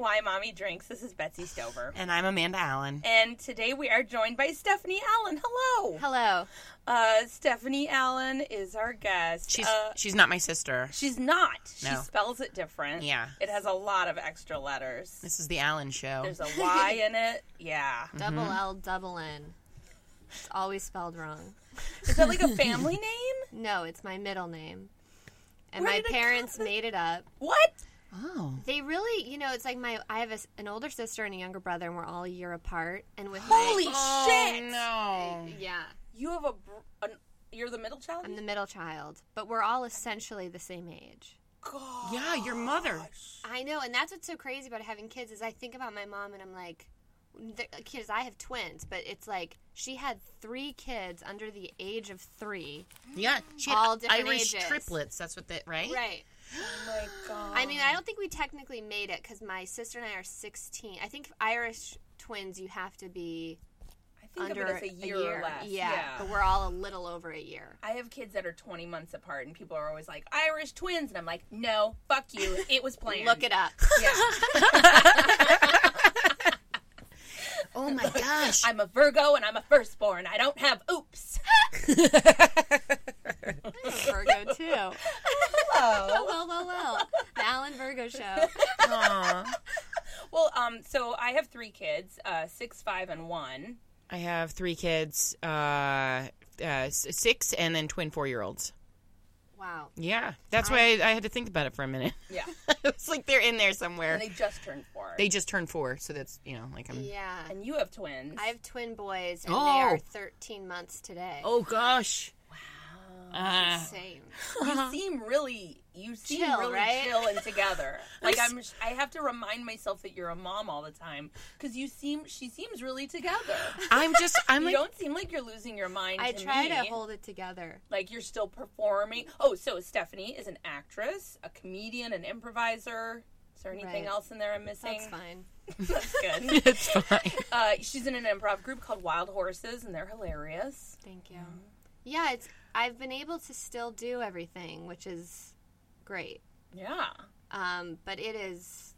Why Mommy Drinks. This is Betsy Stover. And I'm Amanda Allen. And today we are joined by Stephanie Allen. Hello. Hello. Uh, Stephanie Allen is our guest. She's uh, she's not my sister. she's not. She spells it different. Yeah. It has a lot of extra letters. This is the Allen show. There's a Y in it. Yeah. Double L, double N. It's always spelled wrong. Is that like a family name? No, it's my middle name. And Where my did it parents come- made it up. What? Oh. They really, you know, it's like my I have a s an older sister and a younger brother, and we're all a year apart. And with Holy my, shit! no. yeah, You have a. br- An, you're the middle child? I'm the middle child, but we're all essentially the same age. God. Yeah, your mother. I know, and that's what's so crazy about having kids is I think about my mom and I'm like, the kids. I have twins, but it's like she had three kids under the age of three. Yeah, she had All different Irish ages. triplets. That's what they right. Right. Oh my God. I mean, I don't think we technically made it because my sister and I are 16. I think Irish twins, you have to be I think under of it as a year, or less. Yeah, but we're all a little over a year. I have kids that are 20 months apart, and people are always like, Irish twins. And I'm like, no, fuck you. It was planned. Look it up. Yeah. Oh my gosh. I'm a Virgo and I'm a firstborn. I don't have oops. I'm a Virgo too. Oh. Well, well, well. The Allen Virgo show. Aw. Well, um, so I have three kids, uh, six, five, and one. I have three kids, uh, uh, six, and then twin four-year-olds. Wow. Yeah, that's why I, I had to think about it for a minute. Yeah. it's like they're in there somewhere. And they just turned four. They just turned four, so that's you know like I'm. Yeah. and you have twins. I have twin boys, and Oh. they are 13 months today. Oh gosh. Uh, Same. you seem really, you seem Chill, really right? chill and together. Like I'm, I have to remind myself that you're a mom all the time because you seem, she seems really together. I'm just I'm you like don't seem like you're losing your mind. I to try me. to hold it together. like you're still performing. Oh, so Stephanie is an actress, a comedian, an improviser. Is there anything Right. else in there I'm missing? That's fine. That's good. it's fine. uh, she's in an improv group called Wild Horses, and they're hilarious. Thank you. Yeah, it's I've been able to still do everything, which is great. Yeah. Um, but it is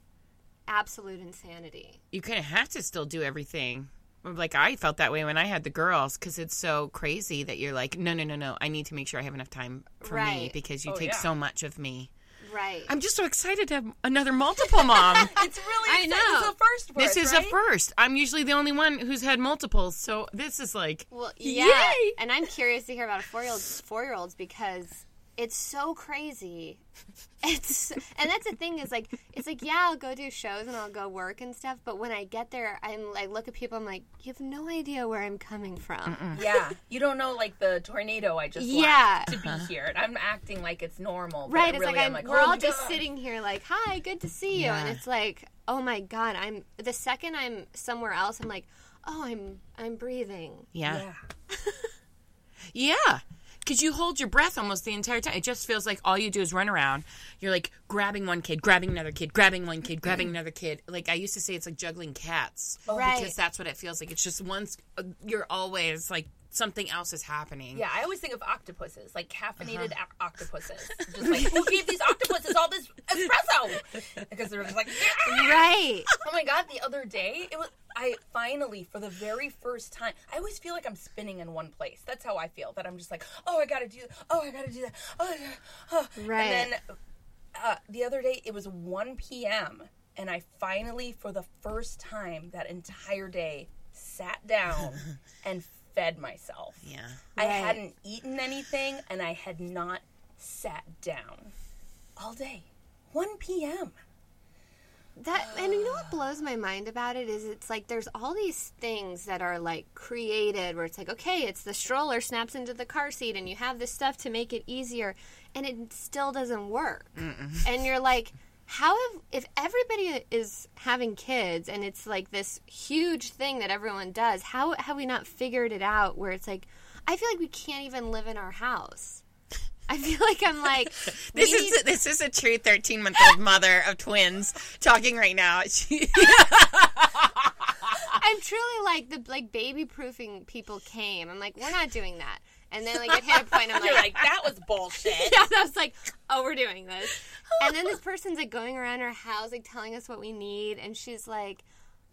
absolute insanity. you kind of have to still do everything. Like I felt that way when I had the girls because it's so crazy that you're like, no, no, no, no. I need to make sure I have enough time for me because you Oh, take yeah. so much of me. Right. I'm just so excited to have another multiple mom. It's really I know. This is a first for this is right? a first. I'm usually the only one who's had multiples, so this is like, well, yeah. Yay! And I'm curious to hear about a four year old four year olds because it's so crazy. It's and that's the thing is like it's like yeah I'll go do shows and I'll go work and stuff but when I get there I'm like look at people I'm like you have no idea where I'm coming from Yeah. You don't know, like, the tornado I just Yeah. to be here. And I'm acting like it's normal. But right it's really like, am I'm, like, we're oh all just God. sitting here like hi good to see you and it's like oh my god I'm the second I'm somewhere else I'm like oh I'm I'm breathing yeah, Yeah. yeah. Because you hold your breath almost the entire time. It just feels like all you do is run around. You're like grabbing one kid, grabbing another kid, grabbing one kid, grabbing another kid. Like I used to say, it's like juggling cats. Right. Because that's what it feels like. It's just once uh, you're always like something else is happening. Yeah, I always think of octopuses, like caffeinated Uh-huh. oc- octopuses. Just like, who gave these octopuses all this espresso? Because they're just like, right oh my god, the other day, it was, I finally, for the very first time, I always feel like I'm spinning in one place. That's how I feel, that I'm just like, oh, I gotta do that. Oh, I gotta do that. Oh, oh. Right. And then uh, the other day, it was 1 p.m., and I finally, for the first time that entire day, sat down and fed myself. Yeah. I Right. hadn't eaten anything and I had not sat down all day. 1 p.m. That and you know what blows my mind about it is it's like there's all these things that are like created where it's like okay it's the stroller snaps into the car seat and you have this stuff to make it easier and it still doesn't work and you're like how have if everybody is having kids and it's like this huge thing that everyone does how have we not figured it out where it's like I feel like we can't even live in our house. I feel like I'm like This need- is this is a true thirteen month old mother of twins talking right now. She, I'm truly like the like baby proofing people came. I'm like, we're not doing that. And then like it hit a point, I'm You're like, like, that was bullshit. yeah, I was like, oh, we're doing this. And then this person's like going around our house, like telling us what we need, and she's like,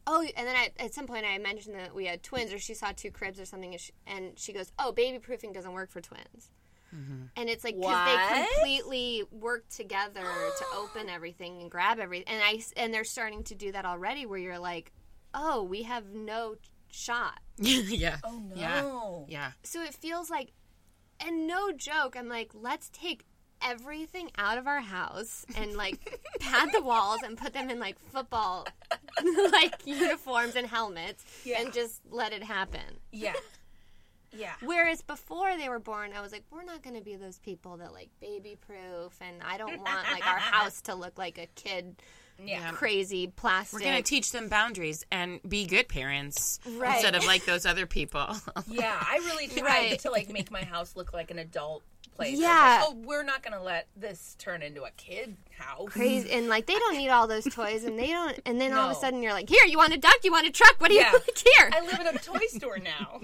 oh, and then I, at some point I mentioned that we had twins, or she saw two cribs or something, and she, and she goes, oh, baby proofing doesn't work for twins. Mm-hmm. And it's like because they completely work together to open everything and grab everything, and I and they're starting to do that already, where you're like, oh, we have no shot. yeah. Oh Yeah. no. Yeah. So it feels like, and no joke, I'm like, let's take everything out of our house and like pad the walls and put them in like football like uniforms and helmets Yeah. and just let it happen. Yeah. Yeah. Whereas before they were born, I was like, we're not going to be those people that like baby proof and I don't want like our house to look like a kid Yeah. crazy plastic. We're gonna teach them boundaries and be good parents Right. instead of like those other people. Yeah, I really tried Right. to like make my house look like an adult place. Yeah. like, oh, we're not gonna let this turn into a kid house. crazy and like they don't need all those toys and they don't and then all of a sudden you're like here you want a duck you want a truck what do Yeah. you like here I live in a toy store now.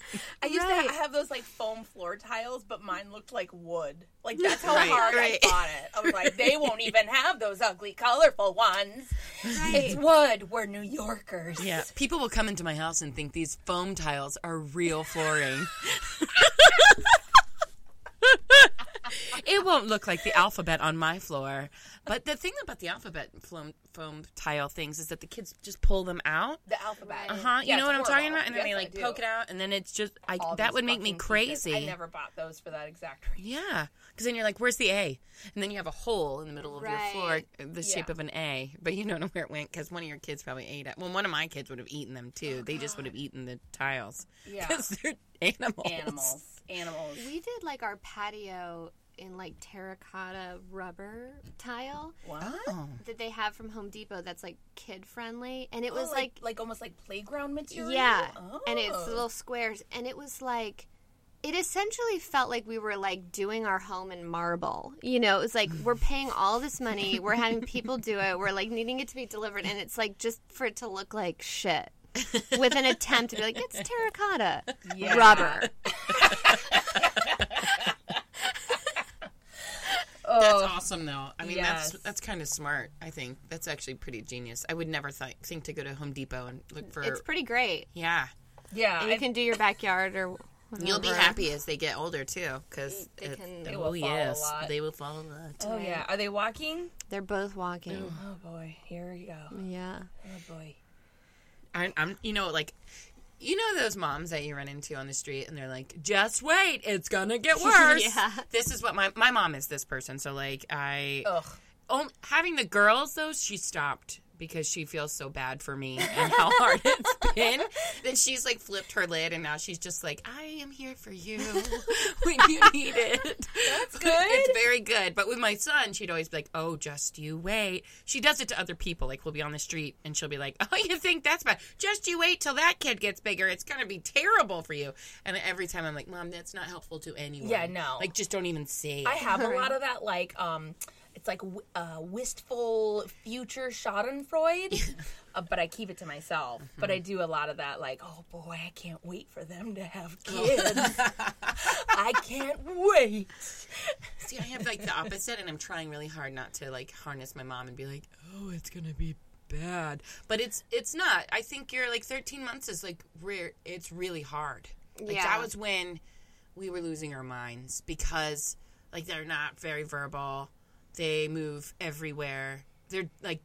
I used Right. to have those like foam floor tiles, but mine looked like wood. Like that's how Right, hard right. I bought it. I was like, they won't even have those ugly, colorful ones. It's wood. We're New Yorkers. Yeah, people will come into my house and think these foam tiles are real flooring. it won't look like the alphabet on my floor. But the thing about the alphabet foam, foam tile things is that the kids just pull them out. The alphabet. Uh huh. Yeah, you know what I'm talking about? And then Yes, they like poke it out, and then it's just I, All that would make me fucking pieces. crazy. I never bought those for that exact reason. Yeah, because then you're like, "Where's the A?" And then you have a hole in the middle of your floor, Right. the shape of an A, but you don't know where it went because one of your kids probably ate it. Well, one of my kids would have eaten them too. they just would have eaten the tiles Yeah. because they're animals. Animals. Animals. we did like our patio in like terracotta rubber tile What? Oh, that they have from Home Depot that's like kid friendly and it It was was like, like, like almost like playground material. yeah Oh. and it's oh. little squares and it was like it essentially felt like we were like doing our home in marble. You know, it was like we're paying all this money, we're having people do it, we're like needing it to be delivered, and it's like just for it to look like shit. With an attempt to be like, it's terracotta. Yeah. Rubber. that's oh. awesome though. I mean, Yes. that's that's kind of smart. I think that's actually pretty genius. I would never th- think to go to Home Depot and look for. It's pretty great. yeah, Yeah. And you I- can do your backyard or you'll be happy as they get older too, because They can- They oh will fall a yes, lot. they will fall a lot. oh yeah. Are they walking? They're both walking. Oh boy. Here we go. Yeah. Oh boy. I, I'm, you know, like, you know those moms that you run into on the street, and they're like, "Just wait, it's gonna get worse." Yeah. This is what my my mom is. This person, so like, I Ugh. having the girls though, she stopped because she feels so bad for me and how hard it's been. Then she's like flipped her lid, and now she's just like, "I am here for you when you need it." That's good. It's very good. But with my son, she'd always be like, "Oh, just you wait." She does it to other people. Like we'll be on the street, and she'll be like, "Oh, you think that's bad? Just you wait till that kid gets bigger. It's gonna be terrible for you." And every time I'm like, "Mom, that's not helpful to anyone." Yeah, no. Like just don't even say. I have a lot of that, like, um, it's like w- uh, wistful future Schadenfreude, uh, but I keep it to myself. But I do a lot of that, like, oh boy, I can't wait for them to have kids. I can't wait. See, I have like the opposite, and I'm trying really hard not to like harness my mom and be like, "Oh, it's gonna be bad," but it's it's not. I think you're like 13 months is like rare. It's really hard. Like Yeah. that was when we were losing our minds because like they're not very verbal. They move everywhere. They're like.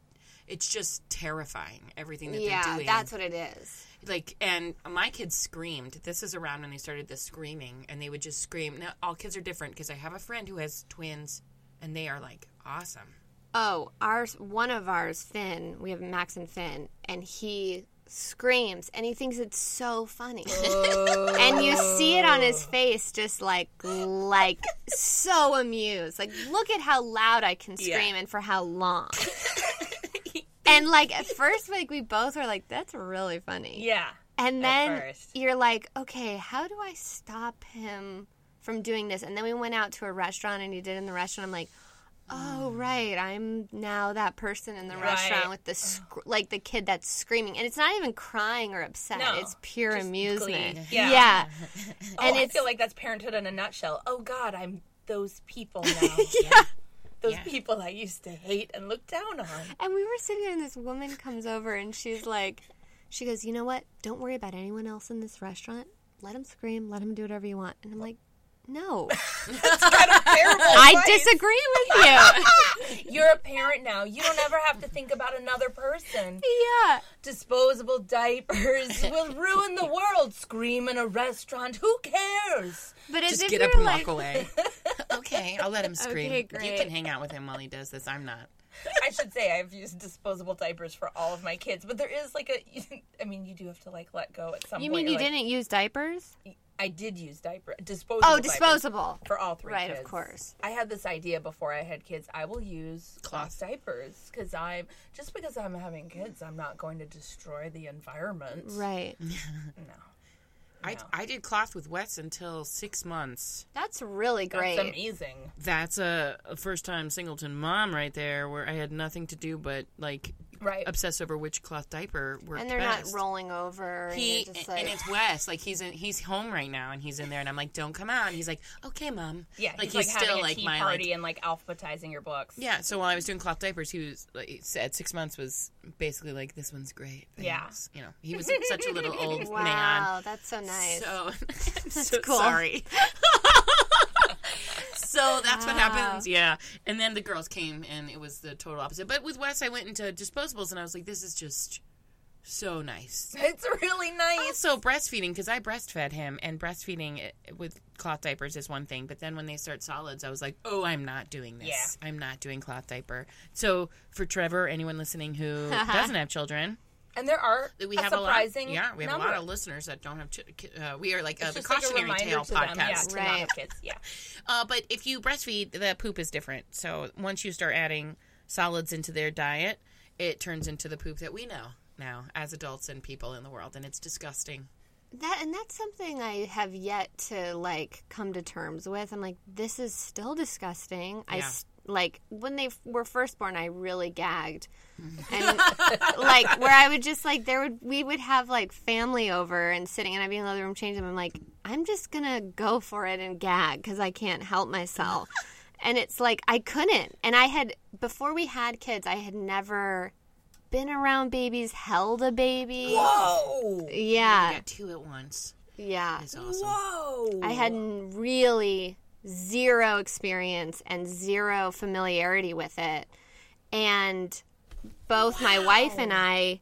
It's just terrifying everything that they're doing. Yeah, that's what it is. like and my kids screamed this is around when they started the screaming and they would just scream now all kids are different because i have a friend who has twins and they are like awesome Oh, ours, one of ours, Finn, we have Max and Finn, and he screams and he thinks it's so funny. Oh. and you see it on his face just like like so amused. Like look at how loud I can Yeah. scream and for how long. and like at first like we both were like that's really funny. Yeah. And then you're like, okay, how do I stop him from doing this? And then we went out to a restaurant and he did it in the restaurant. I'm like, oh right, I'm now that person in the Right. restaurant with the sc- like the kid that's screaming, and it's not even crying or upset. No, it's pure just amusement. glee. Yeah. yeah. Oh, and I feel like that's parenthood in a nutshell. Oh God, I'm those people now. yeah. Those Yeah. people I used to hate and look down on. And we were sitting there, and this woman comes over, and she's like, she goes, you know what? Don't worry about anyone else in this restaurant. Let them scream. Let them do whatever you want. And I'm like, no, kind of terrible. I disagree with you. You're a parent now. You don't ever have to think about another person. yeah. Disposable diapers will ruin the world. Scream in a restaurant. Who cares? But as Just if get you're up and like, walk away. okay, I'll let him scream. Okay, You can hang out with him while he does this. I'm not. I should say I've used disposable diapers for all of my kids, but there is like a. I mean, you do have to like let go at some point. You point. mean you like, didn't use diapers? I did use diaper disposable. Oh, disposable. for all three. Right, of course. I had this idea before I had kids. I will use cloth Cloth. diapers because I'm just because I'm having kids, I'm not going to destroy the environment. Right. No. I, I did cloth with Wes until six months. That's really That's great. amazing. That's a, a first time singleton mom right there where I had nothing to do but like Right. obsess over which cloth diaper worked and they're best. not rolling over. and He you're just and it's Wes. Like he's in, he's home right now, and he's in there, and I'm like, "Don't come out." And he's like, "Okay, mom." Yeah, like he's, like still like my party like, and like alphabetizing your books. yeah. So while I was doing cloth diapers, he was like, said six months was basically like, "This one's great." Yeah. thanks." you know, he was such a little old man. wow, that's so nice. So I'm so cool. sorry. so that's what happens. Yeah. And then the girls came and it was the total opposite. But with Wes, I went into disposables and I was like, this is just so nice. It's really nice. Also, breastfeeding, because I breastfed him, and breastfeeding eh, with cloth diapers is one thing. But then when they start solids, I was like, oh, I'm not doing this. Yeah. I'm not doing cloth diaper. So for Trevor, anyone listening who doesn't have children, And there are we a have a lot. surprising Yeah, we have number. a lot of listeners that don't have. Ch- uh, we are like uh, It's the just like a cautionary tale to them, podcast. yeah, to Right. kids. Yeah. Uh, but if you breastfeed, the poop is different. So once you start adding solids into their diet, it turns into the poop that we know now as adults and people in the world, and it's disgusting. That and that's something I have yet to like come to terms with. I'm like, this is still disgusting. I Yeah. s- like when they f- were first born, I really gagged, mm-hmm. and like where I would just like there would we would have like family over and sitting, and I'd be in the other room changing them. I'm like, I'm just gonna go for it and gag because I can't help myself. and it's like I couldn't, and I had before we had kids, I had never been around babies, held a baby. Whoa. Yeah, You got two at once. yeah. It's awesome. Whoa. I hadn't really zero experience and zero familiarity with it. And both my wife and I,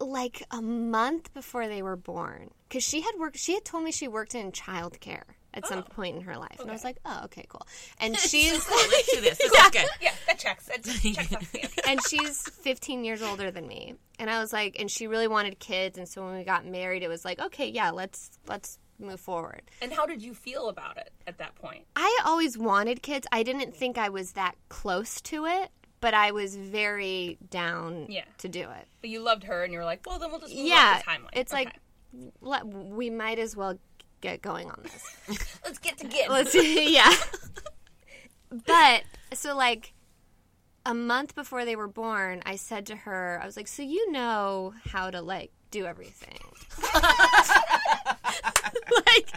like a month before they were born, because she had worked, she had told me she worked in childcare at some oh. point in her life. And I was like, oh, okay, cool. And she's. cool. Let's do this. This is good. Yeah, that checks. That checks off the answer. and she's 15 years older than me and i was like and she really wanted kids and so when we got married it was like okay yeah let's let's move forward And how did you feel about it at that point? I always wanted kids. I didn't think I was that close to it, but I was very down Yeah. to do it. But you loved her, and you were like, "Well, then we'll just move Yeah, up the timeline." it's like Okay. let, we might as well get going on this. let's get together. Let's yeah. but so like a month before they were born, I said to her, I was like, "So you know how to like do everything." like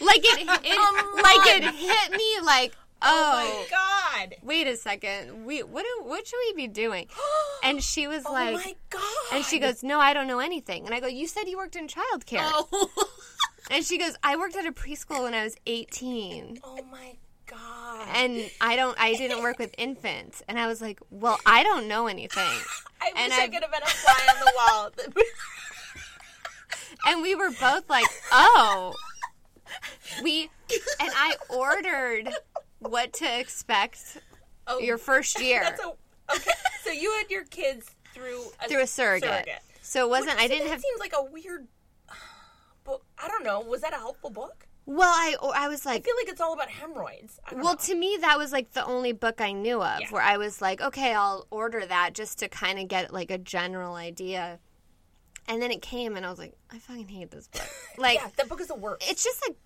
like it, it like it hit me like oh oh my oh. god! wait a second. We what do, what should we be doing? And she was oh like, my god! and she goes, no, I don't know anything. And I go, you said you worked in childcare. Oh. And she goes, I worked at a preschool when I was 18. "Oh my god!" And I don't, I didn't work with infants. And I was like, well, I don't know anything. I and wish I could have been a fly on the wall. And we were both like, oh. We, and I ordered what to expect oh, your first year That's a okay. So you had your kids through a through a surrogate. So it wasn't, I didn't that have Seems like a weird book. I don't know. Was that a helpful book? Well, I I was like, I feel like it's all about hemorrhoids. Well, know. to me that was like the only book I knew of Yeah. where I was like, okay, I'll order that just to kind of get like a general idea. And then it came, and I was like, I fucking hate this book. Like, yeah, that book is the worst. it's just like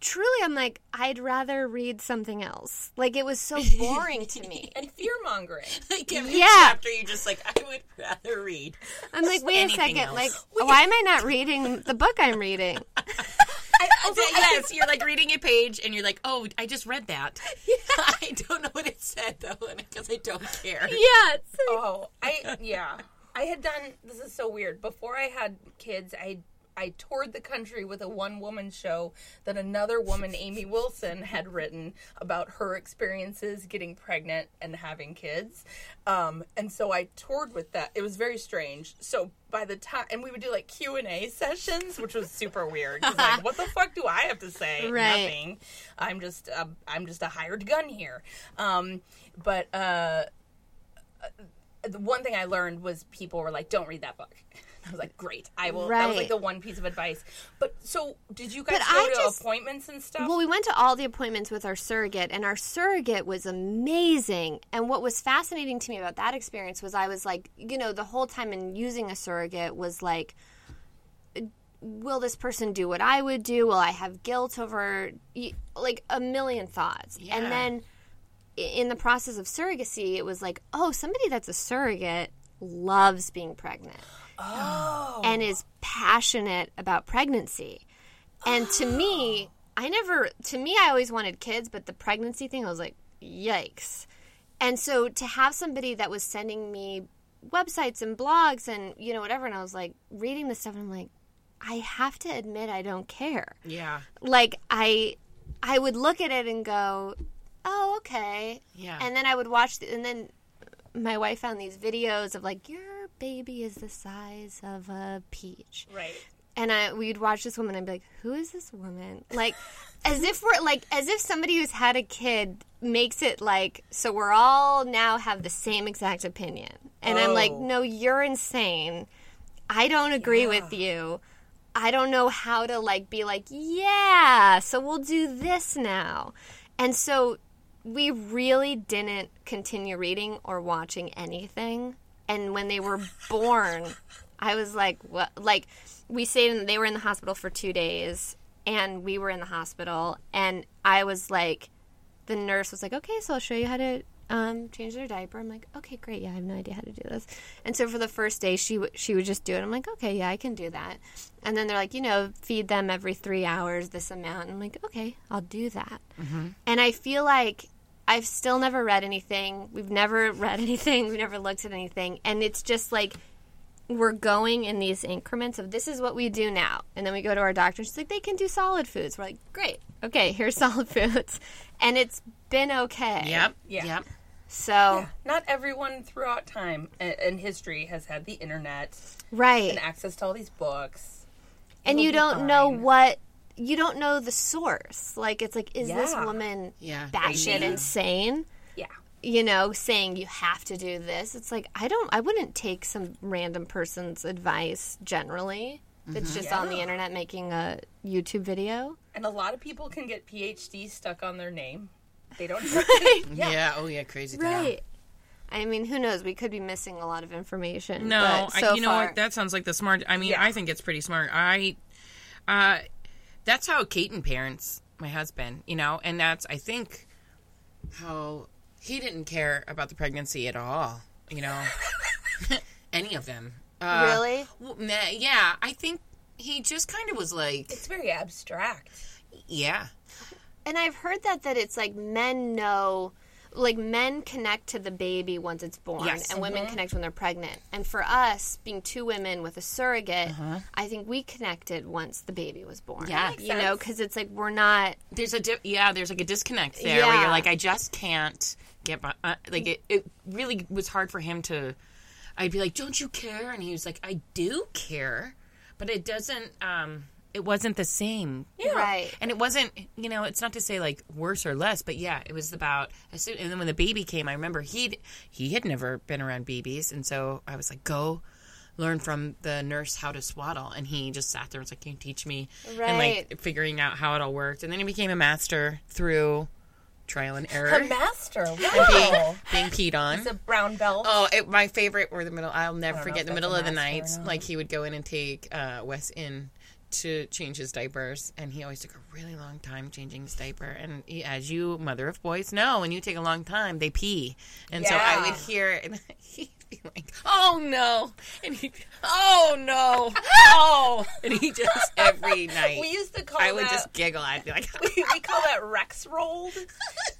truly, I'm like, I'd rather read something else. Like it was so boring to me. And fear mongering. Like every Yeah. chapter, you're just like, I would rather read. I'm like, wait a second, else. like, why am I not reading the book I'm reading? I also, yes, you're like reading a page and you're like, oh, I just read that. Yeah. I don't know what it said though, and because I don't care. Yeah. it's- Oh, I yeah. I had done this is so weird. Before I had kids, I I toured the country with a one woman show that another woman, Amy Wilson, had written about her experiences getting pregnant and having kids. Um, and so I toured with that. It was very strange. So by the time, and we would do like Q and A sessions, which was super weird. like, what the fuck do I have to say? Right. Nothing. I'm just a, I'm just a hired gun here. Um, but uh, the one thing I learned was people were like, "Don't read that book." I was like, "Great, I will." That was like the one piece of advice. But so, did you guys But go I to just- appointments and stuff? Well, we went to all the appointments with our surrogate, and our surrogate was amazing. And what was fascinating to me about that experience was I was like, you know, the whole time in using a surrogate was like, will this person do what I would do? Will I have guilt over, like, a million thoughts. Yeah. And then i- in the process of surrogacy, it was like, oh, somebody that's a surrogate loves being pregnant oh, and is passionate about pregnancy. And to me, I never, to me, I always wanted kids, but the pregnancy thing, I was like, yikes. And so to have somebody that was sending me websites and blogs and, you know, whatever, and I was like reading this stuff, and I'm like, I have to admit, I don't care. Yeah. Like, I, I would look at it and go, oh, okay. Yeah. And then I would watch, the, and then my wife found these videos of like, your baby is the size of a peach right. and I we'd watch this woman and I'd be like, "Who is this woman?" Like, as if we're like, as if somebody who's had a kid makes it like, so we're all now have the same exact opinion, and I'm like, Oh. "No, you're insane. I don't agree Yeah. with you. I don't know how to like be like, yeah, so we'll do this now," and so we really didn't continue reading or watching anything. And when they were born, I was like, what? Like, we stayed in, they were in the hospital for two days, and we were in the hospital, and I was like, the nurse was like, okay, so I'll show you how to um, change their diaper. I'm like, okay, great. Yeah, I have no idea how to do this. And so for the first day, she w- she would just do it. I'm like, okay, yeah, I can do that. And then they're like, you know, feed them every three hours this amount. And I'm like, okay, I'll do that. And I feel like I've still never read anything. We've never read anything. We've never looked at anything. And it's just like we're going in these increments of this is what we do now. And then we go to our doctor. and She's like, they can do solid foods. We're like, great. Okay, here's solid foods. And it's been okay. Yep. Yeah. Yep. So, Not everyone throughout time and, and history has had the internet right. and access to all these books. and It'll you don't know what you don't know the source. Like it's like, is this woman Yeah. batshit Maybe. insane? Yeah. You know, saying you have to do this. It's like I don't. I wouldn't take some random person's advice generally. That's just on the internet making a YouTube video. And a lot of people can get PhD stuck on their name. They don't. Yeah. Yeah. Oh, yeah. Crazy. Right. I mean, who knows? We could be missing a lot of information. No, but so I, you know far, what? That sounds like the smart. I mean, Yeah. I think it's pretty smart. I, uh, that's how Keaton parents my husband. You know, and that's I think how he didn't care about the pregnancy at all. You know, any of them. Uh, really. well, yeah, I think he just kind of was like, It's very abstract. yeah, And I've heard that that it's like men know like men connect to the baby once it's born Yes. and women connect when they're pregnant. And for us, being two women with a surrogate, I think we connected once the baby was born. Yeah. Makes You know, cuz it's like we're not there's a di- yeah, there's like a disconnect there where Yeah. you're like, I just can't get my uh, like it. It really was hard for him to. I'd be like, "Don't you care?" And he was like, "I do care, but it doesn't. um It wasn't the same." right. And it wasn't, you know, it's not to say like worse or less, but yeah, it was about. As soon, and then when the baby came, I remember he he had never been around babies, and so I was like, "Go, learn from the nurse how to swaddle." And he just sat there and was like, "Can you teach me?" And Right. like figuring out how it all worked, and then he became a master through trial and error. A master. being, Wow. being peed on. It's a brown belt. Oh, it, my favorite were the middle. I'll never forget if the middle of the master night. Like he would go in and take uh, Wes in to change his diapers, and he always took a really long time changing his diaper. And he, as you, mother of boys, know, when you take a long time, they pee. And so I would hear, and he'd be like, "Oh no!" and he, "Oh no!" Oh, and he just every night. We used to call I would just giggle. I'd be like, we, we call that Rex rolled.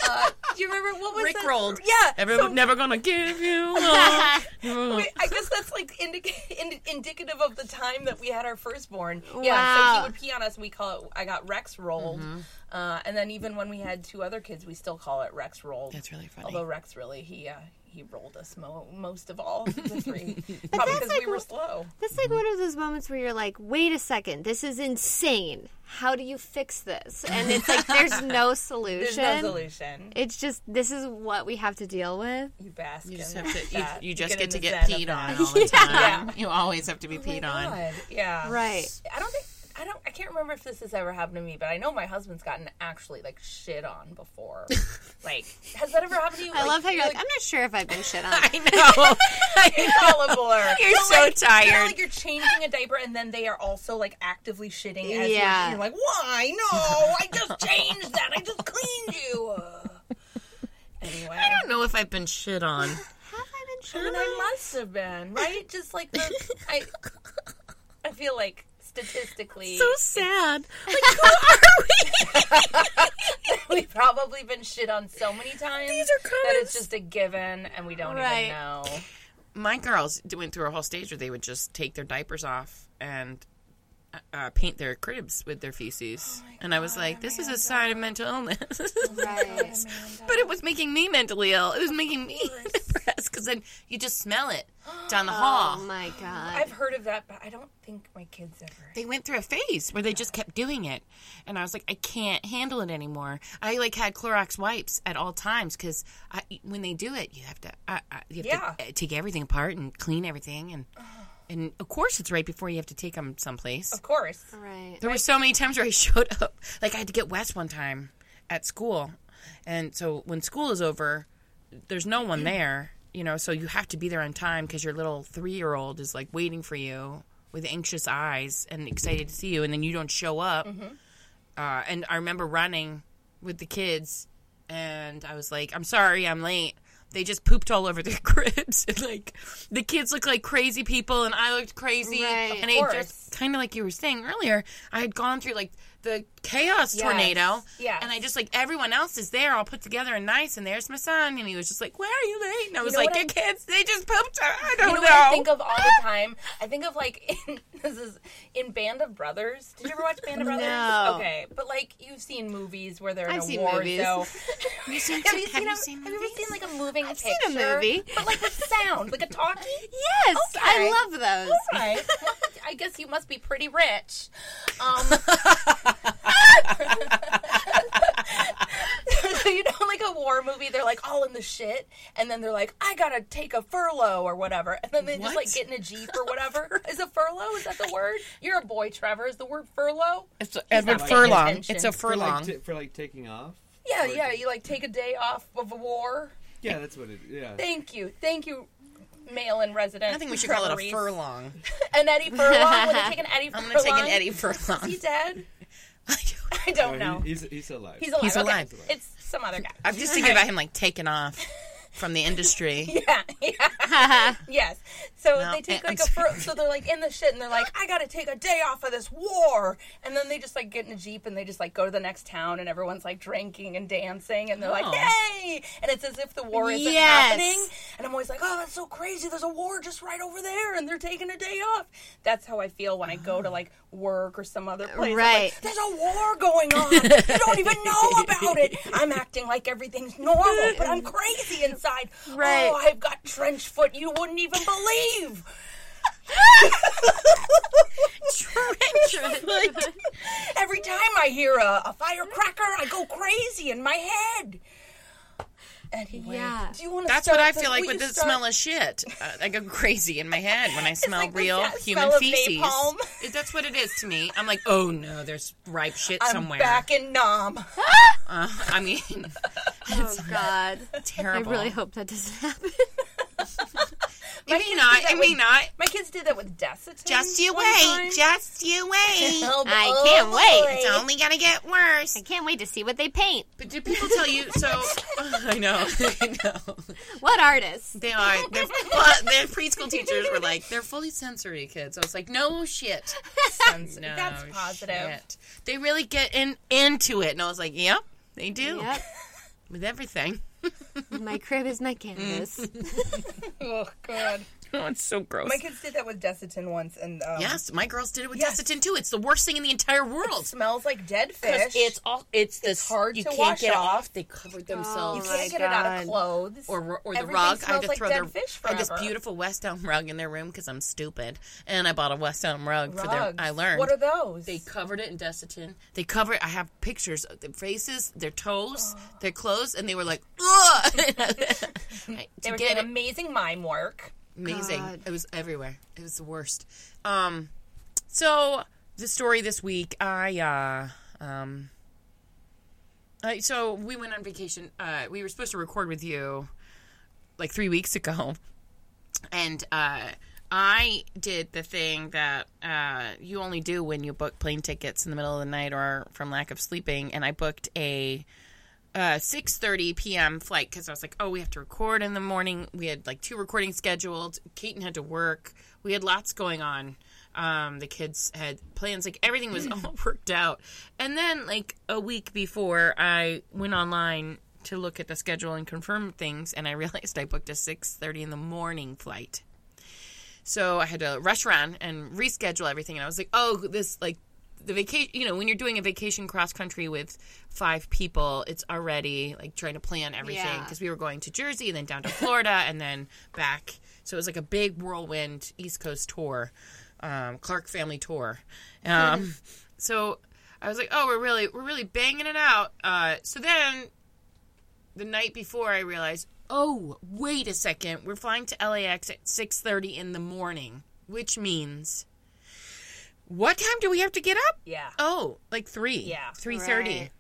Uh, do you remember what was "Rick that? rolled." Yeah. Everyone's so- never gonna give you. Wait, I guess that's like indic- ind- indicative of the time that we had our firstborn. Yeah, so he would pee on us, and we call it. I got Rex rolled, Mm-hmm. uh, and then even when we had two other kids, we still call it Rex rolled. That's really funny. Although Rex really he uh, he rolled us mo- most of all of the three, probably because like we were slow. That's like one of those moments where you're like, wait a second, this is insane. How do you fix this? And it's like, there's no solution. There's no solution. It's just, this is what we have to deal with. You bask. You just in have to. You, that. you just in get to get peed on all the time. Yeah. You always have to be Oh peed on. Yeah. Right. I don't think I don't I can't remember if this has ever happened to me, but I know my husband's gotten actually like shit on before. like, has that ever happened to you? I love how you're like, I'm not sure if I've been shit on. I know. I know. all a blur. You're But, so like, You know, tired. like you're changing a diaper and then they are also like actively shitting as Yeah. you're, you're like, why? No, I just changed that. I just cleaned you. Anyway. I don't know if I've been shit on. have I been shit on? I must have been, right? Just like the, I, I feel like statistically, So sad. Like, who are we? we've probably been shit on so many times These are that comments. it's just a given, and we don't Right. even know. My girls went through a whole stage where they would just take their diapers off and uh, paint their cribs with their feces. and I was like, this is a sign of mental illness. Right. but it was making me mentally ill. It was making me depressed because then you just smell it down the hall. Oh my god. I've heard of that, but I don't think my kids ever. they went through a phase where they just kept doing it and i was like i can't handle it anymore i like had clorox wipes at all times because when they do it you have to uh, uh, you have Yeah. to uh, take everything apart and clean everything and and of course it's right before you have to take them someplace Of course. right. there were so many times where i showed up like i had to get Wes one time at school and so when school is over there's no one there you know so you have to be there on time because your little three-year-old is like waiting for you with anxious eyes and excited to see you and then you don't show up. Uh, and i remember running with the kids and i was like i'm sorry i'm late. They just pooped all over their cribs and like the kids looked like crazy people and i looked crazy. Right. and it just kind of like you were saying earlier i had gone through like the chaos tornado Yeah. and i just like everyone else is there all put together and nice and there's my son and he was just like where are you late and i was know like your I- kids they just pooped i don't You know know, what I think of all the time? I think of like in, this is in Band of Brothers. Did you ever watch Band of Brothers? No. Okay, but like you've seen movies where they're in I've a war movies. zone. have you seen, Have you have seen, you a, seen Have you ever seen like a moving I've seen a movie. but like with sound, like a talkie. Yes, Okay. I love those. Right. I guess you must be pretty rich. Um, so you know, like a war movie, they're like all in the shit, and then they're like, "I gotta take a furlough or whatever," and then they just like get in a jeep or whatever. Is a furlough? Is that the word? You're a boy, Trevor. Is the word furlough? it's Edward not Furlong. attention. It's a For furlong. like, t- for like taking off. Yeah, yeah. You like take a day off of a war. Yeah, that's what it. Yeah. Thank you, thank you, male and resident. I think we should call it a Reese. furlong. An Eddie Furlong. Would you take an Eddie I'm Furlong? gonna take an Eddie Is Furlong. he dead? I don't know. he's he's alive. He's alive. He's Okay. alive. It's some other guy. I'm just thinking about him like taking off from the industry. Yeah, yeah. yes. So No, they take I'm like a sorry. fur- so they're like in the shit and they're like, I gotta take a day off of this war, and then they just like get in a jeep and they just like go to the next town and everyone's like drinking and dancing and they're like, Oh. yay! And it's as if the war isn't Yes. happening. And I'm always like, oh, that's so crazy. There's a war just right over there, and they're taking a day off. That's how I feel when I go to like work or some other place. I'm like, Right. There's a war going on. you don't even know about it. I'm acting like everything's normal, but I'm crazy inside. Right. Oh, I've got trench foot you wouldn't even believe. Trench foot. Every time I hear a, a firecracker, I go crazy in my head. Anyway, Yeah. do you want to? That's what I feel like with the smell of shit. Uh, I go crazy in my head when I smell like real human smell of feces. napalm. It- That's what it is to me. I'm like, oh no, there's ripe shit I'm somewhere. back in Nam. Uh, I mean, Oh God. Terrible. I really hope that doesn't happen. My It may not. did that It may with- not. My kids did that with Desitin. Just you wait. time. Just you wait. Oh, I oh, can't wait. It's only gonna get worse. I can't wait to see what they paint. But do people tell you? So I know. I know. What artists? They are. They're, well, their preschool teachers were like, they're fully sensory kids. I was like, no shit. Sense- No That's positive. shit. They really get in into it, and I was like, yep, they do Yep. with everything. My crib is my canvas. Mm. Oh god. Oh, it's so gross. My kids did that with Desitin once, and um, yes, my girls did it with Yes. Desitin too. It's the worst thing in the entire world. it smells like dead fish. it's all it's this hard you to can't wash get off. off. They covered themselves. you Oh can't my get it out of clothes or or the Everything rug. I had to like throw dead their. fish I had this beautiful West Elm rug in their room because I'm stupid, and I bought a West Elm rug for their. Rugs. I learned. What are those? They covered it in Desitin. They covered. I have pictures of their faces, their toes, their clothes, and they were like, ugh. Right, They to were get doing it, amazing mime work. Amazing. God. It was everywhere. It was the worst. Um, so the story this week, I uh, um, I, so we went on vacation. Uh, we were supposed to record with you like three weeks ago, and uh, I did the thing that uh, you only do when you book plane tickets in the middle of the night or from lack of sleeping, and I booked a uh, 6.30 p.m. flight because I was like, oh, we have to record in the morning. We had like two recordings scheduled. Keaton had to work. We had lots going on. Um, the kids had plans. Like everything was all worked out. And then like a week before, I went online to look at the schedule and confirm things, and I realized I booked a 6.30 in the morning flight. So I had to rush around and reschedule everything. And I was like, oh, this, like, the vacation, you know, when you're doing a vacation cross country with five people, it's already like trying to plan everything Yeah. because we were going to Jersey and then down to Florida and then back. So it was like a big whirlwind East Coast tour, um, Clark family tour. Um, so I was like, oh, we're really, we're really banging it out. Uh, so then the night before I realized, oh, wait a second, we're flying to LAX at 6:30 in the morning, which means what time do we have to get up? Yeah. Oh, like 3. Yeah. 3:30. Right.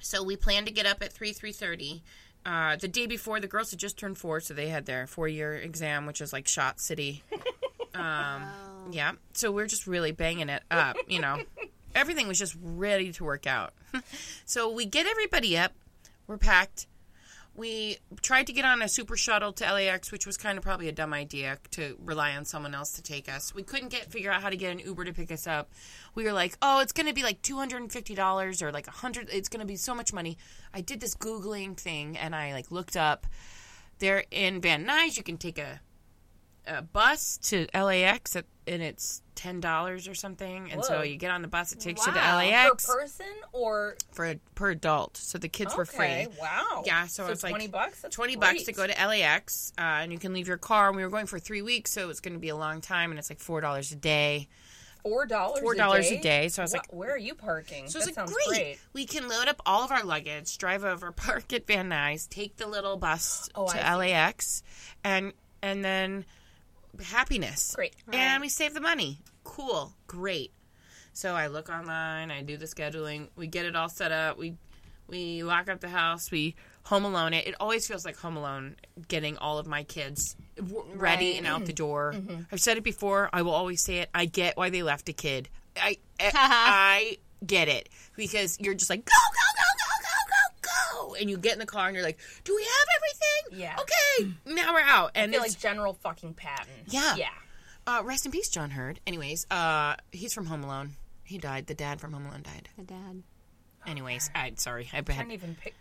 So we planned to get up at 3 3:30. Uh, the day before, the girls had just turned four, so they had their four-year exam, which is like Shot City. Um, yeah. So we're just really banging it up, you know. Everything was just ready to work out. so we get everybody up. We're packed. We tried to get on a super shuttle to LAX, which was kind of probably a dumb idea to rely on someone else to take us. We couldn't get figure out how to get an Uber to pick us up. We were like, "Oh, it's going to be like two hundred and fifty dollars or like a hundred. It's going to be so much money." I did this googling thing and I like looked up. They're in Van Nuys. You can take a a bus to LAX at, and it's ten dollars or something. And so you get on the bus. It takes you to LAX per person or for per adult. So the kids were free. Wow. Yeah, so it's like twenty bucks. That's 20 bucks to go to LAX, uh, and you can leave your car. And we were going for three weeks, so it's going to be a long time, and it's like four dollars a day. four dollars. Four dollars a day. So I was like, where are you parking? so that it's like great. great. We can load up all of our luggage, drive over, park at Van Nuys, take the little bus Oh, to. LAX, and and then happiness. Great. And we save the money. Cool. Great. So I look online, I do the scheduling, we get it all set up, we we lock up the house, we home alone it. It always feels like home alone getting all of my kids w- ready Right. and out the door. Mm-hmm. I've said it before, I will always say it. I get why they left a kid. I I, I get it because you're just like go go go and you get in the car and you're like, "Do we have everything?" Yeah. Okay. Now we're out. I And feel it's like General fucking Patton. Yeah. Yeah. uh, rest in peace, John Heard. Anyways, uh, he's from Home Alone. He died. The dad from Home Alone died. The dad. Anyways, I sorry. I I had, can't even pick.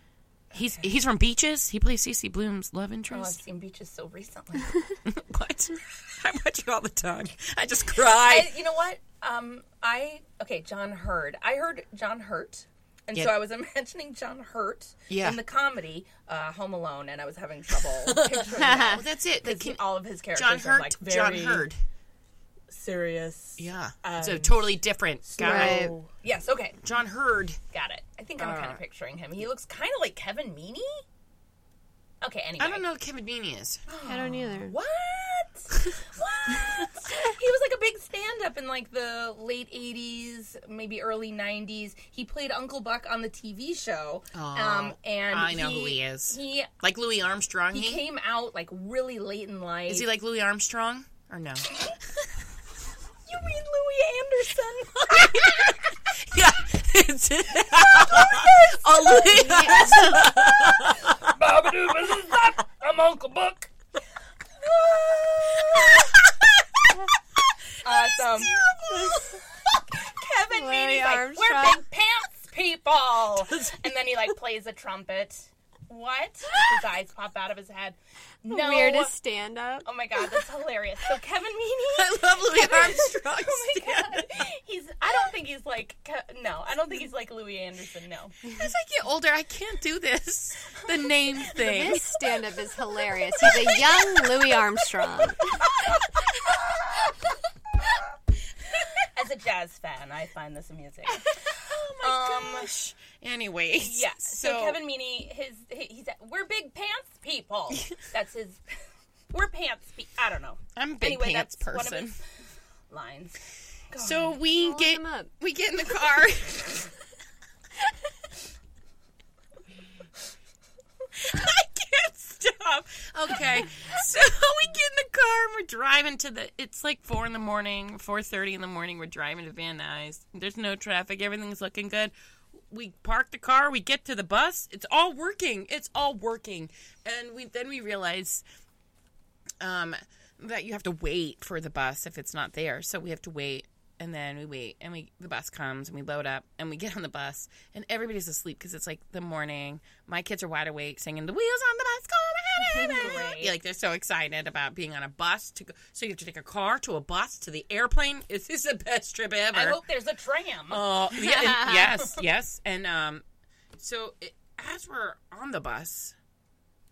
he's he's from Beaches. He plays CC Bloom's love Oh, I've seen beaches so recently. what? I watch you all the time. I just cry. I, you know what? Um, I okay. John Heard. I heard John Hurt, and Yeah. so I was imagining John Hurt Yeah. in the comedy uh, Home Alone, and I was having trouble picturing that. well, that's it. The all of his characters John are Hurt. like John Hurt. Serious. Yeah, it's a totally different guy. Oh, yes. Okay. John Heard. Got it. I think I'm kind Uh, of picturing him. He looks kind of like Kevin Meaney. Okay. Anyway. I don't know what Kevin Meaney is. I don't either. What? what? he was like a big stand-up in like like the late '80s, maybe early '90s. He played Uncle Buck on the TV show. um, and I know who he is. He Like Louis Armstrong. he He, came out like really late in life. is he like Louis Armstrong or no? you mean Louie Anderson? yeah. It's, oh, Louis. I'm Uncle Buck. awesome. Kevin Louis Meaney's like, we're Armstrong. big pants people. and then he like plays a trumpet. What? His eyes pop out of his head. No. Weirdest stand up. Oh my god, that's hilarious. So Kevin Meaney. I love Louis Armstrong. Oh my god, he's. I don't think he's like. No, I don't think he's like Louie Anderson. No. As I get older, I can't do this. The name thing. This stand up is hilarious. He's a young Louis Armstrong. As a jazz fan, I find this amusing. Oh my Um, gosh. Anyways, Yeah. So, Kevin Meaney, his he, he's we're big pants people. That's his. We're pants. Pe- I don't know. I'm a big Anyway, pants that's one of person. his lines. Go So we Look get up. we get in the car. I Okay, so we get in the car and we're driving to the. It's like four in the morning, four thirty in the morning. We're driving to Van Nuys. There's no traffic. Everything's looking good. We park the car. We get to the bus. It's all working. It's all working. And we then we realize um, that you have to wait for the bus if it's not there. So we have to wait, and then we wait, and we the bus comes, and we load up, and we get on the bus, and everybody's asleep because it's like the morning. My kids are wide awake, singing "The wheels on the bus go round and round." Yeah, like they're so excited about being on a bus to go. So you have to take a car to a bus to the airplane. Is this the best trip ever? I hope there's a tram. Oh, yeah, yes, yes. And um, so it, as we're on the bus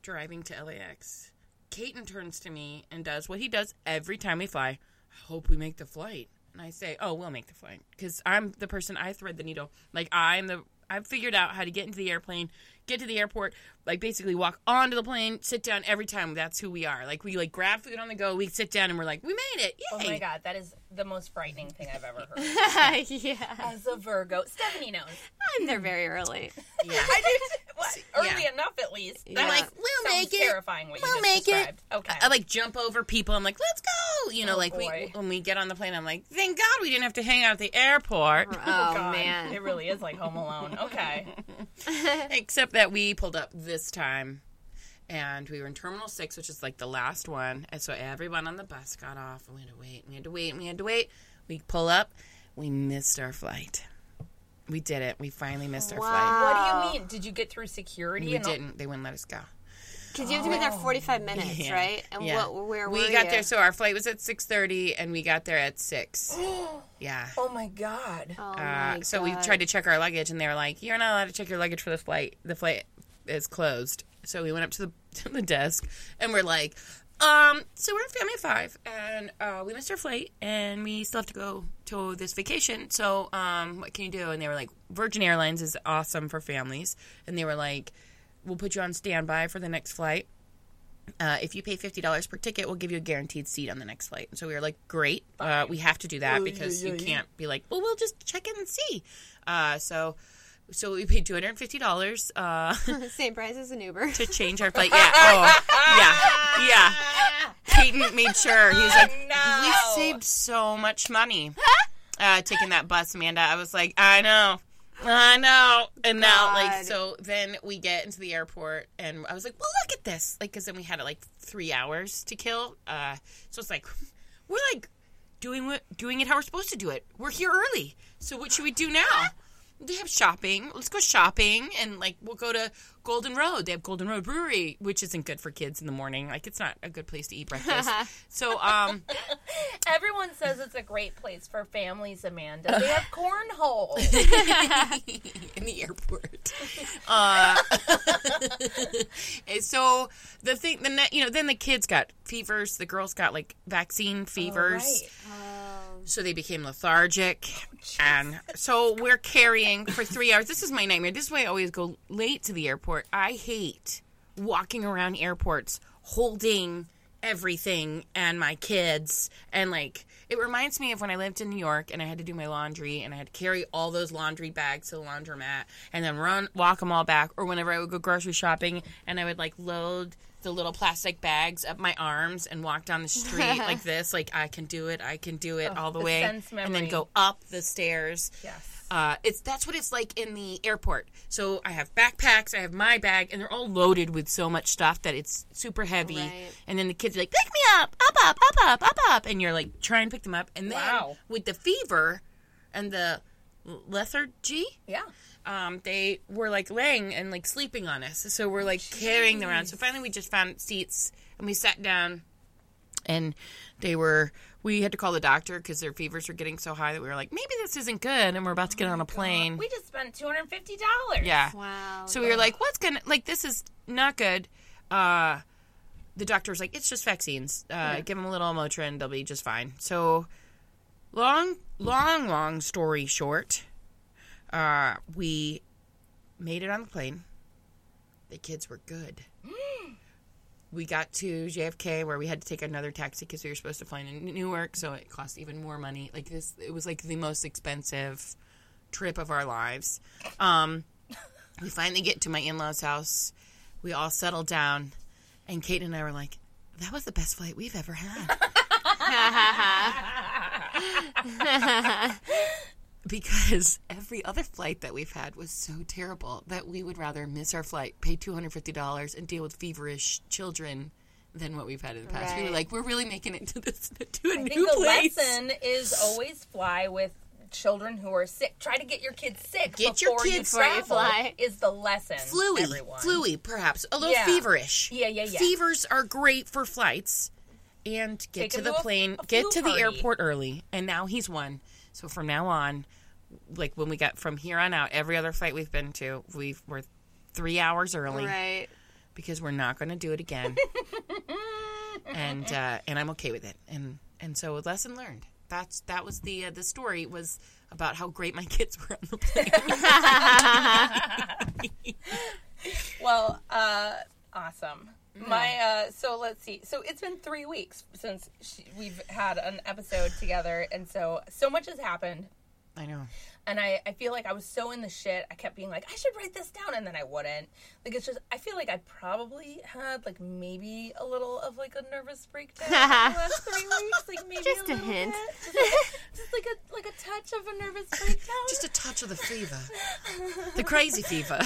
driving to LAX, Keaton turns to me and does what he does every time we fly. I hope we make the flight. And I say, "Oh, we'll make the flight," because I'm the person I thread the needle. Like I'm the I've figured out how to get into the airplane, get to the airport, like basically walk onto the plane, sit down every time. That's who we are. Like we like grab food on the go, we sit down, and we're like, "We made it! Yay!" oh my god, that is the most frightening thing I've ever heard. yeah. As a Virgo, Stephanie knows. I'm there very early. Yeah. I did what, early Yeah. enough, at least. I'm like, "We'll make it. Terrifying. What We'll you just make it. Okay. I like jump over people. I'm like, let's go. You know, Oh, like we when we get on the plane, I'm like, thank God we didn't have to hang out at the airport. Oh, oh God, man. it really is like Home Alone. Okay. Except that we pulled up this time, and we were in Terminal Six, which is like the last one. And so everyone on the bus got off, and we had to wait, and we had to wait, and we had to wait. We pull up, we missed our flight. We did it. We finally missed our flight. What do you mean? Did you get through security? We and didn't. They wouldn't let us go. Because you have to be there 45 minutes, Yeah. right? And Yeah. what? Where we were got you? there. So our flight was at six thirty, and we got there at six. yeah. Oh my god. Oh Uh, my so we tried to check our luggage, and they were like, "You're not allowed to check your luggage for the flight. The flight is closed." So we went up to the to the desk, and we're like, "Um, so we're a family of five, and uh, we missed our flight, and we still have to go to this vacation. So, um, what can you do?" And they were like, "Virgin Airlines is awesome for families," and they were like, "We'll put you on standby for the next flight." Uh, if you pay fifty dollars per ticket, we'll give you a guaranteed seat on the next flight. So we were like, "Great, uh, we have to do that because you can't be like, well, we'll just check in and see." Uh, so, so we paid two hundred and fifty dollars uh, Same price as an Uber. to change our flight. Yeah, oh, yeah, yeah. Peyton made sure he was like, no. "We saved so much money uh, taking that bus, Amanda." I was like, "I know." I know. And now, like, God. so then we get into the airport, and I was like, well, look at this. Like, because then we had, like, three hours to kill. Uh, so it's like, we're, like, doing, what, doing it how we're supposed to do it. We're here early. So what should we do now? They have shopping. Let's go shopping, and, like, we'll go to Golden Road. They have Golden Road Brewery, which isn't good for kids in the morning. Like, it's not a good place to eat breakfast. so, um, Everyone says it's a great place for families, Amanda. They have cornhole. in the airport. Uh, and so the thing, the you know, then the kids got fevers. The girls got like vaccine fevers, right. So they became lethargic. and so we're carrying for three hours. This is my nightmare. This is why I always go late to the airport. I hate walking around airports holding everything and my kids and like it reminds me of when I lived in New York and I had to do my laundry and I had to carry all those laundry bags to the laundromat and then run walk them all back or whenever I would go grocery shopping and I would like load the little plastic bags up my arms and walk down the street like this like I can do it I can do it all the the way and then go up the stairs Yes. uh, it's that's what it's like in the airport. So I have backpacks, I have my bag, and they're all loaded with so much stuff that it's super heavy. Right. And then the kids are like, "Pick me up, up, up, up, up, up, up," and you're like, try and pick them up. And then Wow. with the fever and the lethargy, Yeah. Um, they were like laying and like sleeping on us. So we're like carrying them around. So finally, we just found seats and we sat down, and they were. We had to call the doctor because their fevers were getting so high that we were like, maybe this isn't good, and we're about to get on a plane. We just spent two hundred and fifty dollars. Yeah. Wow. So we were like, what's gonna like this is not good. Uh the doctor was like, it's just vaccines. Uh give them a little Motrin, they'll be just fine. So long long long story short, uh we made it on the plane. The kids were good. We got to JFK where we had to take another taxi because we were supposed to fly in Newark, so it cost even more money. Like this, it was like the most expensive trip of our lives. Um, we finally get to my in-laws' house. We all settle down, and Kate and I were like, "That was the best flight we've ever had." because every other flight that we've had was so terrible that we would rather miss our flight, pay two hundred fifty dollars, and deal with feverish children than what we've had in the past. We were like, "We're really making it to this to a I new think the place." lesson is always fly with children who are sick. Try to get your kids sick Get your kids you fly. Is the lesson. fluey, everyone. fluey, perhaps a little Yeah. feverish. Yeah, yeah, yeah. Fevers are great for flights, and get Take to the a- plane, a get flu to the airport early. And now he's one. So from now on, like when we got from here on out, every other flight we've been to, we were three hours early right. because we're not going to do it again. and uh, and I'm okay with it. And and so lesson learned. That's that was the uh, the story was about how great my kids were on the plane. Well, uh, awesome. My uh, so let's see. So it's been three weeks since she, we've had an episode together, and so so much has happened. I know. And I, I feel like I was so in the shit. I kept being like, I should write this down, and then I wouldn't. Like it's just, I feel like I probably had like maybe a little of like a nervous breakdown in the last three weeks. Like maybe Just a little hint. bit. Just, like, just like a like a touch of a nervous breakdown. Just a touch of the fever, the crazy fever.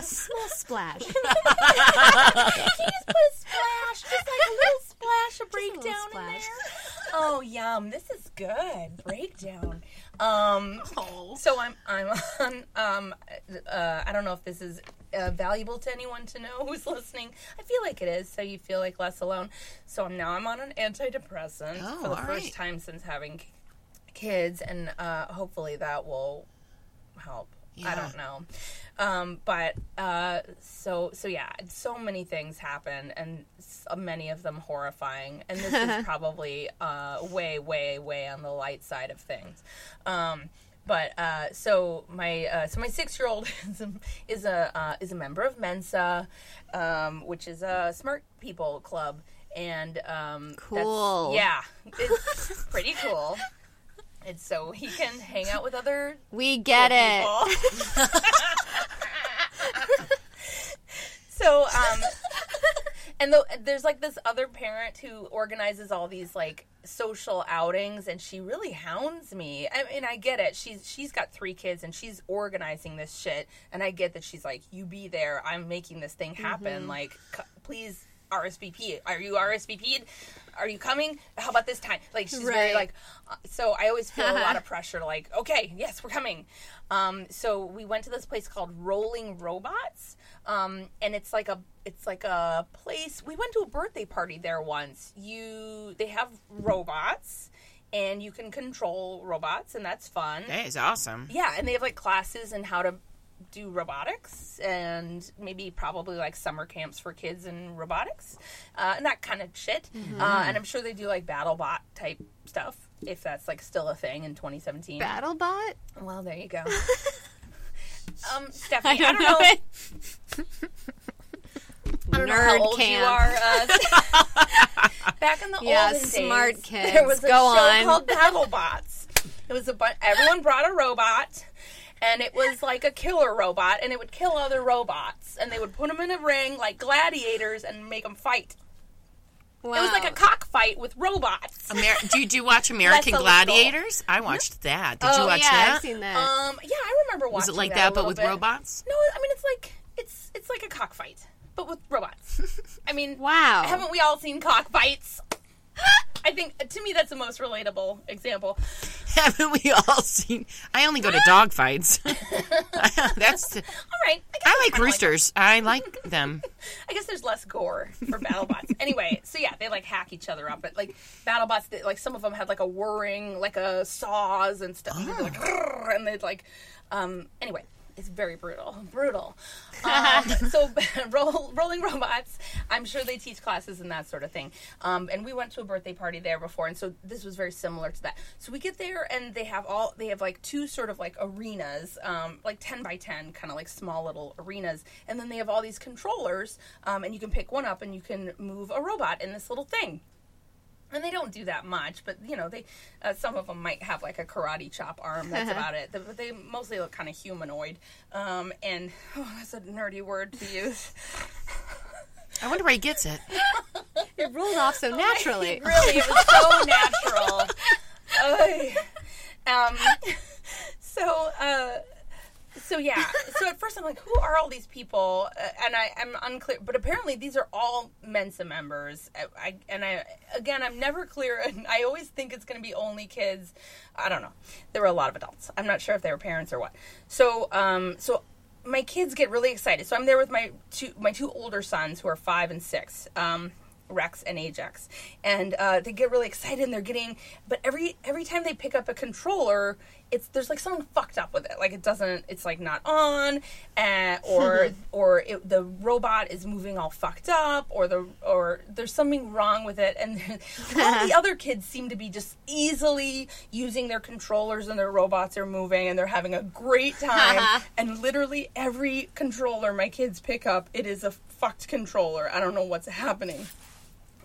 Small splash. Can you just put a splash, just like a little splash of a breakdown in splash. there? Oh, yum! This is good breakdown. Um, so I'm I'm on. Um, uh, I don't know if this is uh, valuable to anyone to know who's listening. I feel like it is, so you feel like less alone. So now I'm on an antidepressant Oh, for the first right. time since having kids, and uh, hopefully that will help. I don't know. Um, but uh, so so yeah, so many things happen, and s- many of them horrifying. And this is probably uh, way, way, way on the light side of things. Um, but uh, so my uh, so my six year old is a is a, uh, is a member of Mensa, um, which is a smart people club, and um, that's- Cool. Yeah, it's pretty cool. It's so he can hang out with other We get it. so, um, and the, there's like this other parent who organizes all these like social outings, and she really hounds me. I mean, I get it. She's she's got three kids, and she's organizing this shit, and I get that she's like, "You be there. I'm making this thing happen. Like, c- please." RSVP. Are you RSVP'd? Are you coming? How about this time? Like she's very like. uh, So I always feel a lot of pressure. Like, okay, yes, we're coming. Um, so we went to this place called Rolling Robots, um, and it's like a it's like a place. We went to a birthday party there once. You they have robots, and you can control robots, and that's fun. That is awesome. Yeah, and they have like classes and how to do robotics and maybe probably like summer camps for kids in robotics uh, and that kind of shit. Uh, and I'm sure they do like BattleBot type stuff if that's like still a thing in 2017. BattleBot? well, there you go. um, Stephanie, I don't, know. I don't know Nerd how old camp. you are. Uh, back in the Yeah, olden days, smart kids. there was a Go show on. called BattleBots. It was a bu- everyone brought a robot, and it was like a killer robot, and it would kill other robots, and they would put them in a ring like gladiators and make them fight. Wow. It was like a cockfight with robots. Amer- do you do you watch American. Gladiators? I watched that. Did you Oh, watch yeah, that? I've seen that. Um, yeah, I remember watching. Was it like that, that, but with bit. robots? No, I mean it's like it's it's like a cockfight, but with robots. I mean, wow. haven't we all seen cockfights? I think to me that's the most relatable example. Haven't we all seen? I only go to dog fights. That's. All right, I, I like roosters. I like them. I guess there's less gore for BattleBots. anyway, so yeah, they like hack each other up, but like BattleBots, they, like some of them had like a whirring, like a saws and stuff, and they'd like, and they'd like, um, anyway. It's very brutal, brutal. Um, so, roll, rolling robots. I'm sure they teach classes and that sort of thing. Um, and we went to a birthday party there before, and so this was very similar to that. So we get there, and they have all they have like two sort of like arenas, um, like ten by ten, kind of like small little arenas, and then they have all these controllers, um, and you can pick one up and you can move a robot in this little thing and they don't do that much but you know they uh, some of them might have like a karate chop arm that's about it. But they mostly look kind of humanoid. Um, and oh, that's a nerdy word to use. I wonder where he gets it. it rolled off so naturally. really it was so natural. Um, so uh, so yeah. So at first i'm like who are all these people? Uh, and i am unclear. But apparently these are all mensa members. I, I and i again i'm never clear. And i always think it's going to be only kids. I don't know. There were a lot of adults. I'm not sure if they were parents or what. So um so my kids get really excited. So i'm there with my two my two older sons who are five and six um Rex and Ajax, and uh, they get really excited. and They're getting, but every every time they pick up a controller, it's there's like something fucked up with it. Like it doesn't, it's like not on, uh, or or it, the robot is moving all fucked up, or the or there's something wrong with it. And all the other kids seem to be just easily using their controllers, and their robots are moving, and they're having a great time. and literally every controller my kids pick up, it is a fucked controller. I don't know what's happening.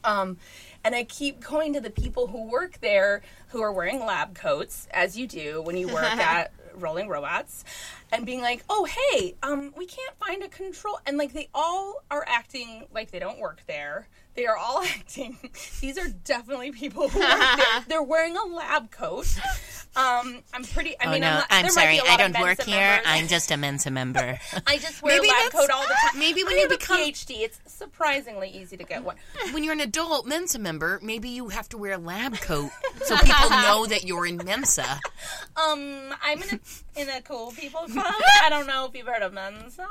Um, and I keep going to the people who work there who are wearing lab coats, as you do when you work at Rolling Robots, and being like, "Oh, hey, um, we can't find a control." And like they all are acting like they don't work there. They are all acting. These are definitely people who work there. They're wearing a lab coat. Um, I'm pretty. I Oh mean, no, I'm, not, I'm sorry. I don't work here. members. I'm just a Mensa member. I just wear Maybe a lab coat all the time. maybe when I you have a become- PhD, it's surprisingly easy to get one. when you're an adult Mensa member, maybe you have to wear a lab coat so people know that you're in Mensa. Um, I'm in a, in a cool people club. I don't know if you've heard of Mensa.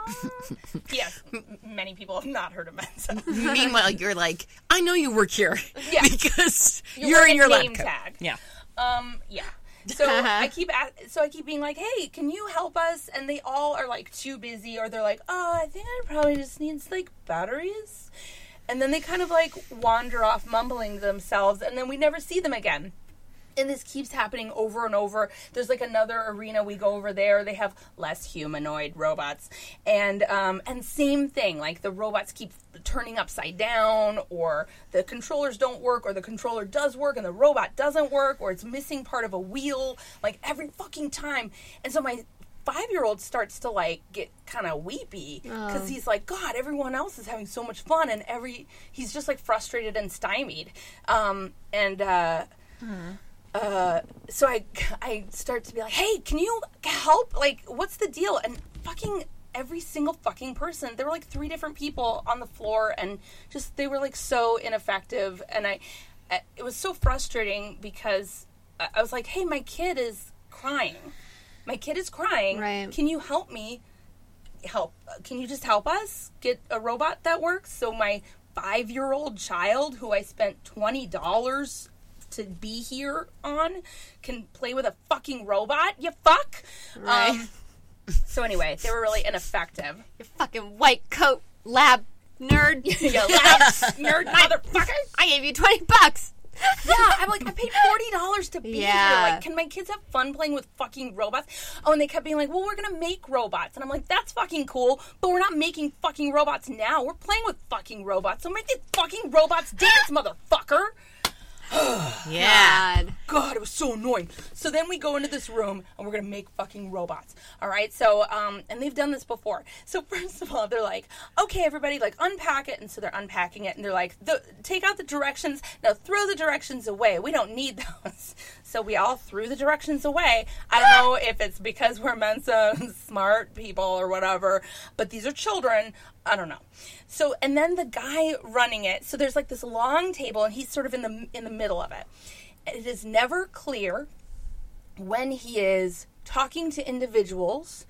Yes, many people have not heard of Mensa. Meanwhile, you're like, I know you work here Yeah. because You're you're, in your lab coat. tag. Yeah. Um, yeah. So I keep a- so I keep being like, "Hey, can you help us?" And they all are like too busy, or they're like, "Oh, I think I probably just needs like batteries." And then they kind of like wander off, mumbling to themselves, and then we never see them again. And this keeps happening over and over. There's like another arena we go over there. They have less humanoid robots, and um, and same thing. Like the robots keep turning upside down, or the controllers don't work, or the controller does work and the robot doesn't work, or it's missing part of a wheel. Like every fucking time, and so my five year old starts to like get kind of weepy because he's like god everyone else is having so much fun and every he's just like frustrated and stymied um and uh uh, so I, I start to be like, hey, can you help? Like, what's the deal? And fucking every single fucking person, there were like three different people on the floor, and just they were like so ineffective. And I, it was so frustrating because I was like, hey, my kid is crying. My kid is crying. Right. Can you help me? Help? Can you just help us get a robot that works? So my five-year-old child, who I spent twenty dollars to be here on can play with a fucking robot. You fuck. Right. Um, so anyway, they were really ineffective. You fucking white coat lab nerd. you lab nerd motherfucker. I gave you 20 bucks. Yeah, I'm like, I paid forty dollars to be Yeah. here. Like, can my kids have fun playing with fucking robots? Oh, and they kept being like, well, we're gonna make robots, and I'm like, that's fucking cool, but we're not making fucking robots now. We're playing with fucking robots, so make the fucking robots dance, motherfucker. Yeah. God. God, it was so annoying. So then we go into this room and we're gonna make fucking robots. All right. So um, and they've done this before. So first of all, they're like, okay, everybody, like unpack it, and so they're unpacking it, and they're like, the, take out the directions. Now throw the directions away. We don't need those. So we all threw the directions away. I don't know if it's because we're Mensa smart people or whatever, but these are children. I don't know. So and then the guy running it. So there's like this long table, and he's sort of in the in the middle of it. And it is never clear when he is talking to individuals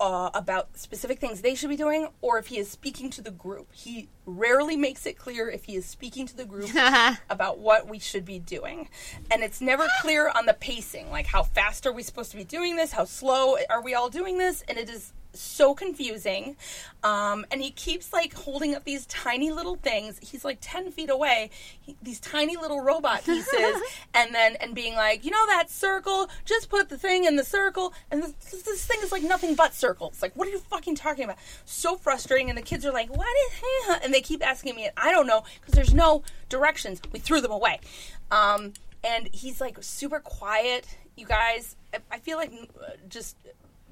uh, about specific things they should be doing or if he is speaking to the group. He rarely makes it clear if he is speaking to the group about what we should be doing. And it's never clear on the pacing, like how fast are we supposed to be doing this? How slow are we all doing this? And it is so confusing. Um, and he keeps like holding up these tiny little things. He's like 10 feet away, he, these tiny little robot pieces, and then, and being like, you know, that circle, just put the thing in the circle. And this, this thing is like nothing but circles. Like, what are you fucking talking about? So frustrating. And the kids are like, what is, and they keep asking me, and I don't know, because there's no directions. We threw them away. Um, and he's like super quiet, you guys. I- feel like uh, just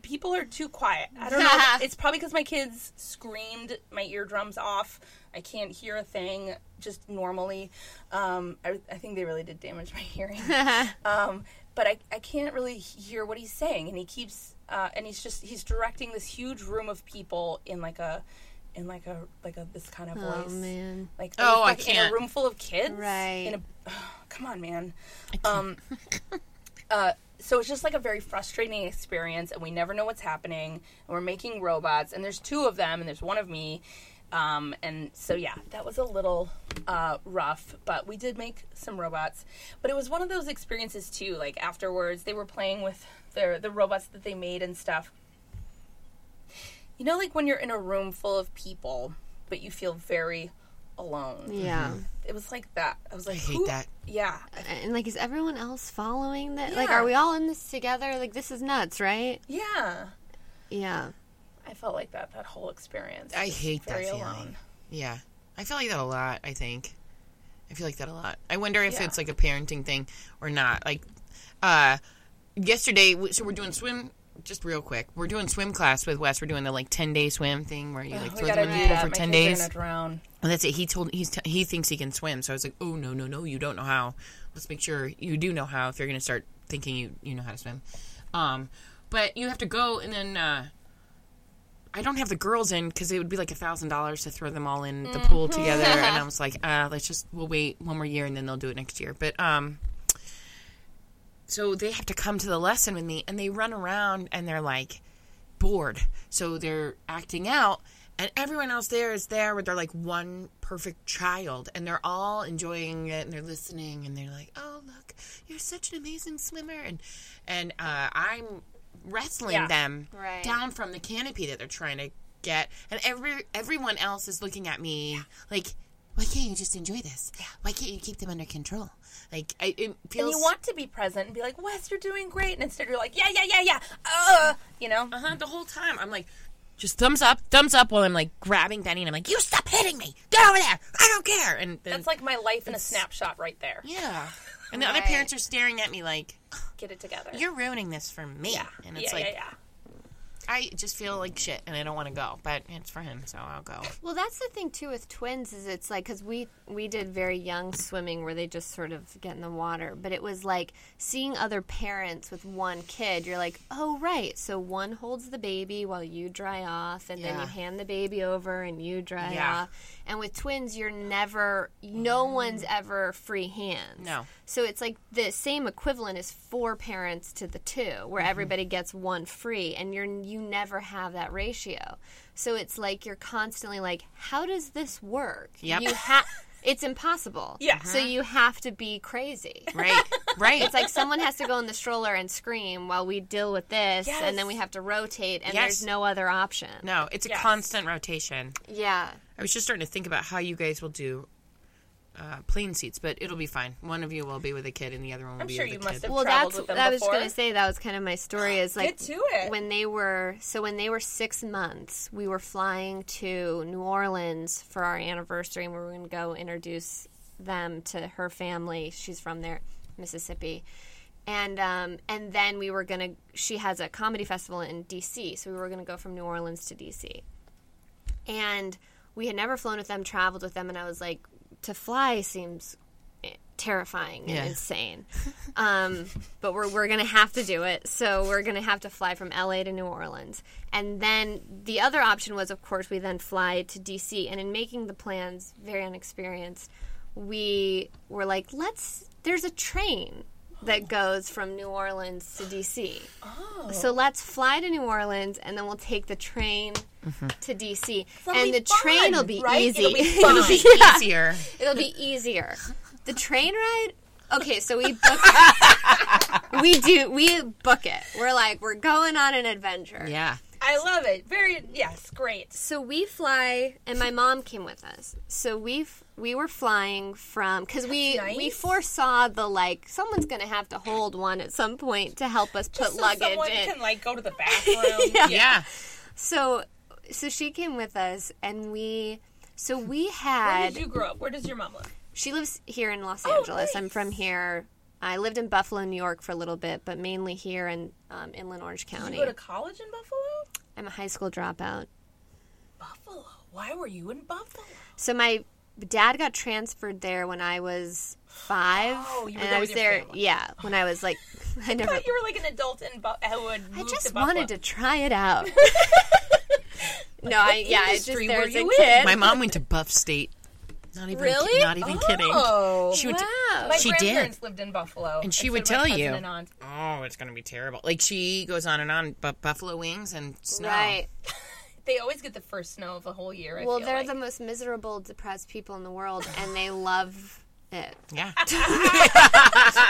people are too quiet. I don't know. it's probably because my kids screamed my eardrums off. I can't hear a thing just normally. Um, I, I think they really did damage my hearing. um, but I, I can't really hear what he's saying, and he keeps uh, and he's just he's directing this huge room of people in like a in like a like a this kind of voice. Oh voice. man. Like Oh, I can't. in a room full of kids. Right. In a, come on, man. Um, uh, so it's just like a very frustrating experience, and we never know what's happening. And we're making robots, and there's two of them, and there's one of me. Um, and so yeah, that was a little uh, rough, but we did make some robots. But it was one of those experiences too. Like afterwards, they were playing with their the robots that they made and stuff. You know, like when you're in a room full of people, but you feel very alone. Yeah. It was like that. I was like, I hate who- that. Yeah, And like, is everyone else following that? Like, are we all in this together? Like, this is nuts, right? yeah. Yeah. I felt like that that whole experience. I Just hate that feeling. alone. Yeah. I feel like that a lot, I think. I feel like that a lot. I wonder if Yeah. it's like a parenting thing or not. Like, uh, yesterday, so we're doing swim, just real quick. We're doing swim class with Wes. We're doing the like 10 day swim thing where you like throw them in the pool for My 10 days. drown. And that's it. He told he's t- he thinks he can swim. So I was like, oh no no no, you don't know how. Let's make sure you do know how if you're gonna start thinking you you know how to swim. Um, but you have to go and then. Uh, I don't have the girls in because it would be like a thousand dollars to throw them all in the pool together, and I was like, uh, let's just we'll wait one more year and then they'll do it next year. But um, so they have to come to the lesson with me, and they run around and they're like bored, so they're acting out, and everyone else there is there with their like one perfect child, and they're all enjoying it, and they're listening, and they're like, oh look, you're such an amazing swimmer, and and uh, I'm wrestling Yeah. them Right. down from the canopy that they're trying to get, and every everyone else is looking at me like, why can't you just enjoy this? Why can't you keep them under control? Like I, it feels. And you want to be present and be like, Wes, you're doing great. And instead you're like, yeah, yeah, yeah, yeah. Uh, you know? uh-huh, the whole time I'm like, just thumbs up, thumbs up while I'm like grabbing Benny, and I'm like, you stop hitting me, get over there, I don't care. And then That's like my life in a snapshot right there. yeah, and the other parents are staring at me like, Get it together. you're ruining this for me. yeah. and it's yeah, like yeah, yeah. I just feel like shit, and I don't want to go, but it's for him, so I'll go. Well, that's the thing too with twins is it's like because we we did very young swimming where they just sort of get in the water, but it was like seeing other parents with one kid. You're like, oh right, so one holds the baby while you dry off, and then you hand the baby over and you dry Yeah. off. And with twins, you're never, no one's ever free hands. No. So it's like the same equivalent is four parents to the two, where Mm-hmm. everybody gets one free, and you're you never have that ratio. So it's like you're constantly like, how does this work? Yep. You have. It's impossible. Yeah. So you have to be crazy. Right, right. It's like someone has to go in the stroller and scream while we deal with this, and then we have to rotate, and Yes. there's no other option. no, it's a Yes. constant rotation. Yeah. I was just starting to think about how you guys will do uh, plane seats, but it'll be fine. One of you will be with a kid, and the other one will I'm be sure with you a must kid. have Well, traveled that's with them I was before. gonna say that was kind of my story. Is like Get to it. when they were so when they were six months, we were flying to New Orleans for our anniversary, and we were gonna go introduce them to her family. She's from there, Mississippi. And um, and then we were gonna. She has a comedy festival in D.C., so we were gonna go from New Orleans to D.C. And we had never flown with them, traveled with them, and I was like, to fly seems terrifying and Yeah. insane. Um, but we're we're gonna have to do it. So we're gonna have to fly from LA to New Orleans, and then the other option was, of course, we then fly to DC. And in making the plans, very unexperienced, we were like, let's. There's a train that goes from New Orleans to DC. Oh. So let's fly to New Orleans, and then we'll take the train Mm-hmm. to DC, That'll and be the train will be right? easy. It'll be fun. It'll be Yeah. easier. It'll be easier. The train ride. Okay, so we book. it. we do. We book it. We're like we're going on an adventure. Yeah. I love it. Very yes, great. So we fly, and my mom came with us. So we we were flying from because we That's we foresaw the like someone's gonna have to hold one at some point to help us put so luggage someone in. can like go to the bathroom. Yeah. Yeah. So so she came with us, and we so we had. Where did you grow up? Where does your mom live? She lives here in Los Oh, Angeles. I'm from here. I lived in Buffalo, New York for a little bit, but mainly here in um, Inland Orange Did County. you go to college in Buffalo? I'm a high school dropout. Buffalo. Why were you in Buffalo? So my dad got transferred there when I was five, Oh, you were and there I was there. family. Yeah, when I was like, I I never. thought you were like an adult in Bu- I just to Buffalo. wanted to try it out. no, I yeah, I just industry there were a kid. My mom went to Buff State. Not even Really? not even oh, kidding. Oh, She went to, wow. my she did. grandparents lived in Buffalo, And she would tell you. Oh, it's gonna be terrible. Like she goes on and on, but buffalo wings and snow. Right. They always get the first snow of the whole year. I Well, feel they're like. the most miserable, depressed people in the world, and they love it. Yeah,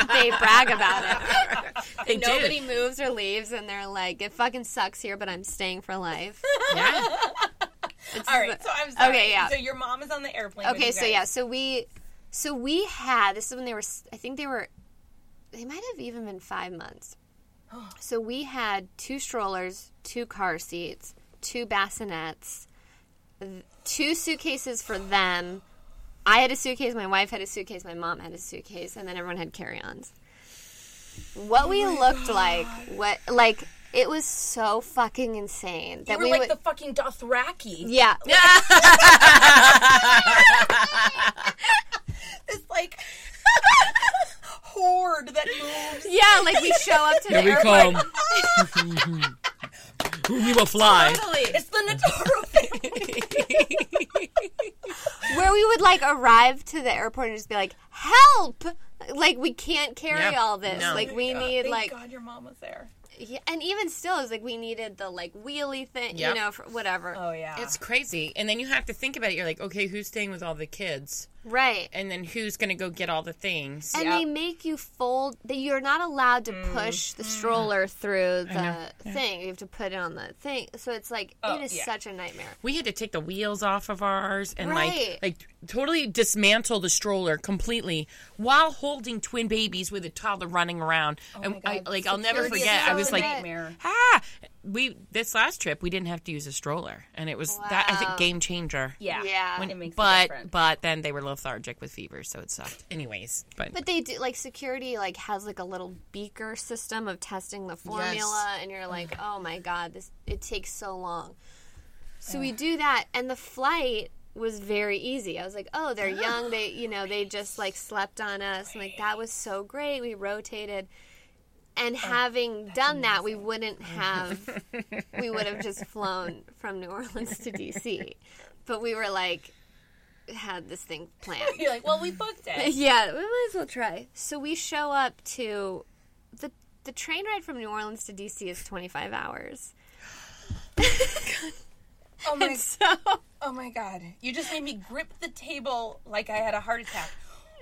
They brag about it. they Nobody do. moves or leaves, and they're like, "It fucking sucks here, but I'm staying for life." Yeah, It's All right, so I'm sorry. Okay, yeah. So your mom is on the airplane. with Okay, you so yeah, so we, so we had this is when they were. I think they were, they might have even been five months. So we had two strollers, two car seats, two bassinets, th- two suitcases for them. I had a suitcase, my wife had a suitcase, my mom had a suitcase, and then everyone had carry-ons. What we oh looked like, what like it was so fucking insane You that were we like would. the fucking Dothraki. yeah, This like horde that moves. yeah, like we show up to the we airport. come. we will fly. Totally. It's the Notaro family. where we would like arrive to the airport and just be like, "Help!" Like we can't carry Yeah. all this. No. Like we God, need thank like, God your mom was there. yeah, and even still, it's like we needed the like wheelie thing, Yep. you know, for whatever. Oh yeah. It's crazy, and then you have to think about it. You're like, okay, who's staying with all the kids, Right. and then who's gonna go get all the things? And Yep. they make you fold. That you're not allowed to push the stroller through the know. thing. You have to put it on the thing. So it's like Oh, it is yeah. such a nightmare. we had to take the wheels off of ours and Right. like like totally dismantle the stroller completely while holding twin babies with a toddler running around. and my I God, like I'll never security is forget. I was like, nightmare. ah, we this last trip we didn't have to use a stroller, and it was that I think game changer. yeah. Yeah. When it makes a But difference. but then they were lethargic with fever, so it sucked. Anyways, but, But they do like security like has like a little beaker system of testing the formula and you're like, "Oh my god, this it takes so long." So we do that and the flight was very easy. I was like, "Oh, they're young. They, you know, they just like slept on us." And, like that was so great. We rotated. And oh, having done that, we wouldn't have we would have just flown from New Orleans to DC. But we were like had this thing planned. You're like, well, we booked it. Yeah, we might as well try. So we show up to the the train ride from New Orleans to DC is 25 hours. Oh my, So oh my god! You just made me grip the table like I had a heart attack.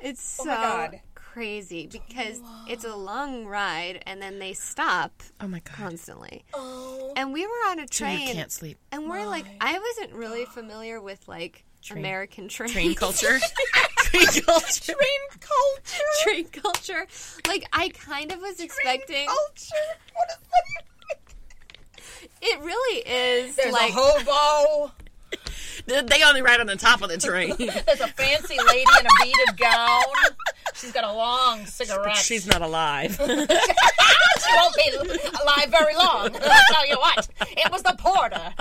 it's oh so my God. Crazy because it's a long ride and then they stop oh my god, constantly. Oh, And we were on a so train can't sleep. and we're like I wasn't really familiar with like American trains. Train culture. train culture. Train culture. train culture. Like I kind of was expecting. culture. What is that? It really is There's like a hobo. They only ride on the top of the train. There's a fancy lady in a beaded gown. She's got a long cigarette. She's not alive. she won't be alive very long. I'll tell you what. It was the porter.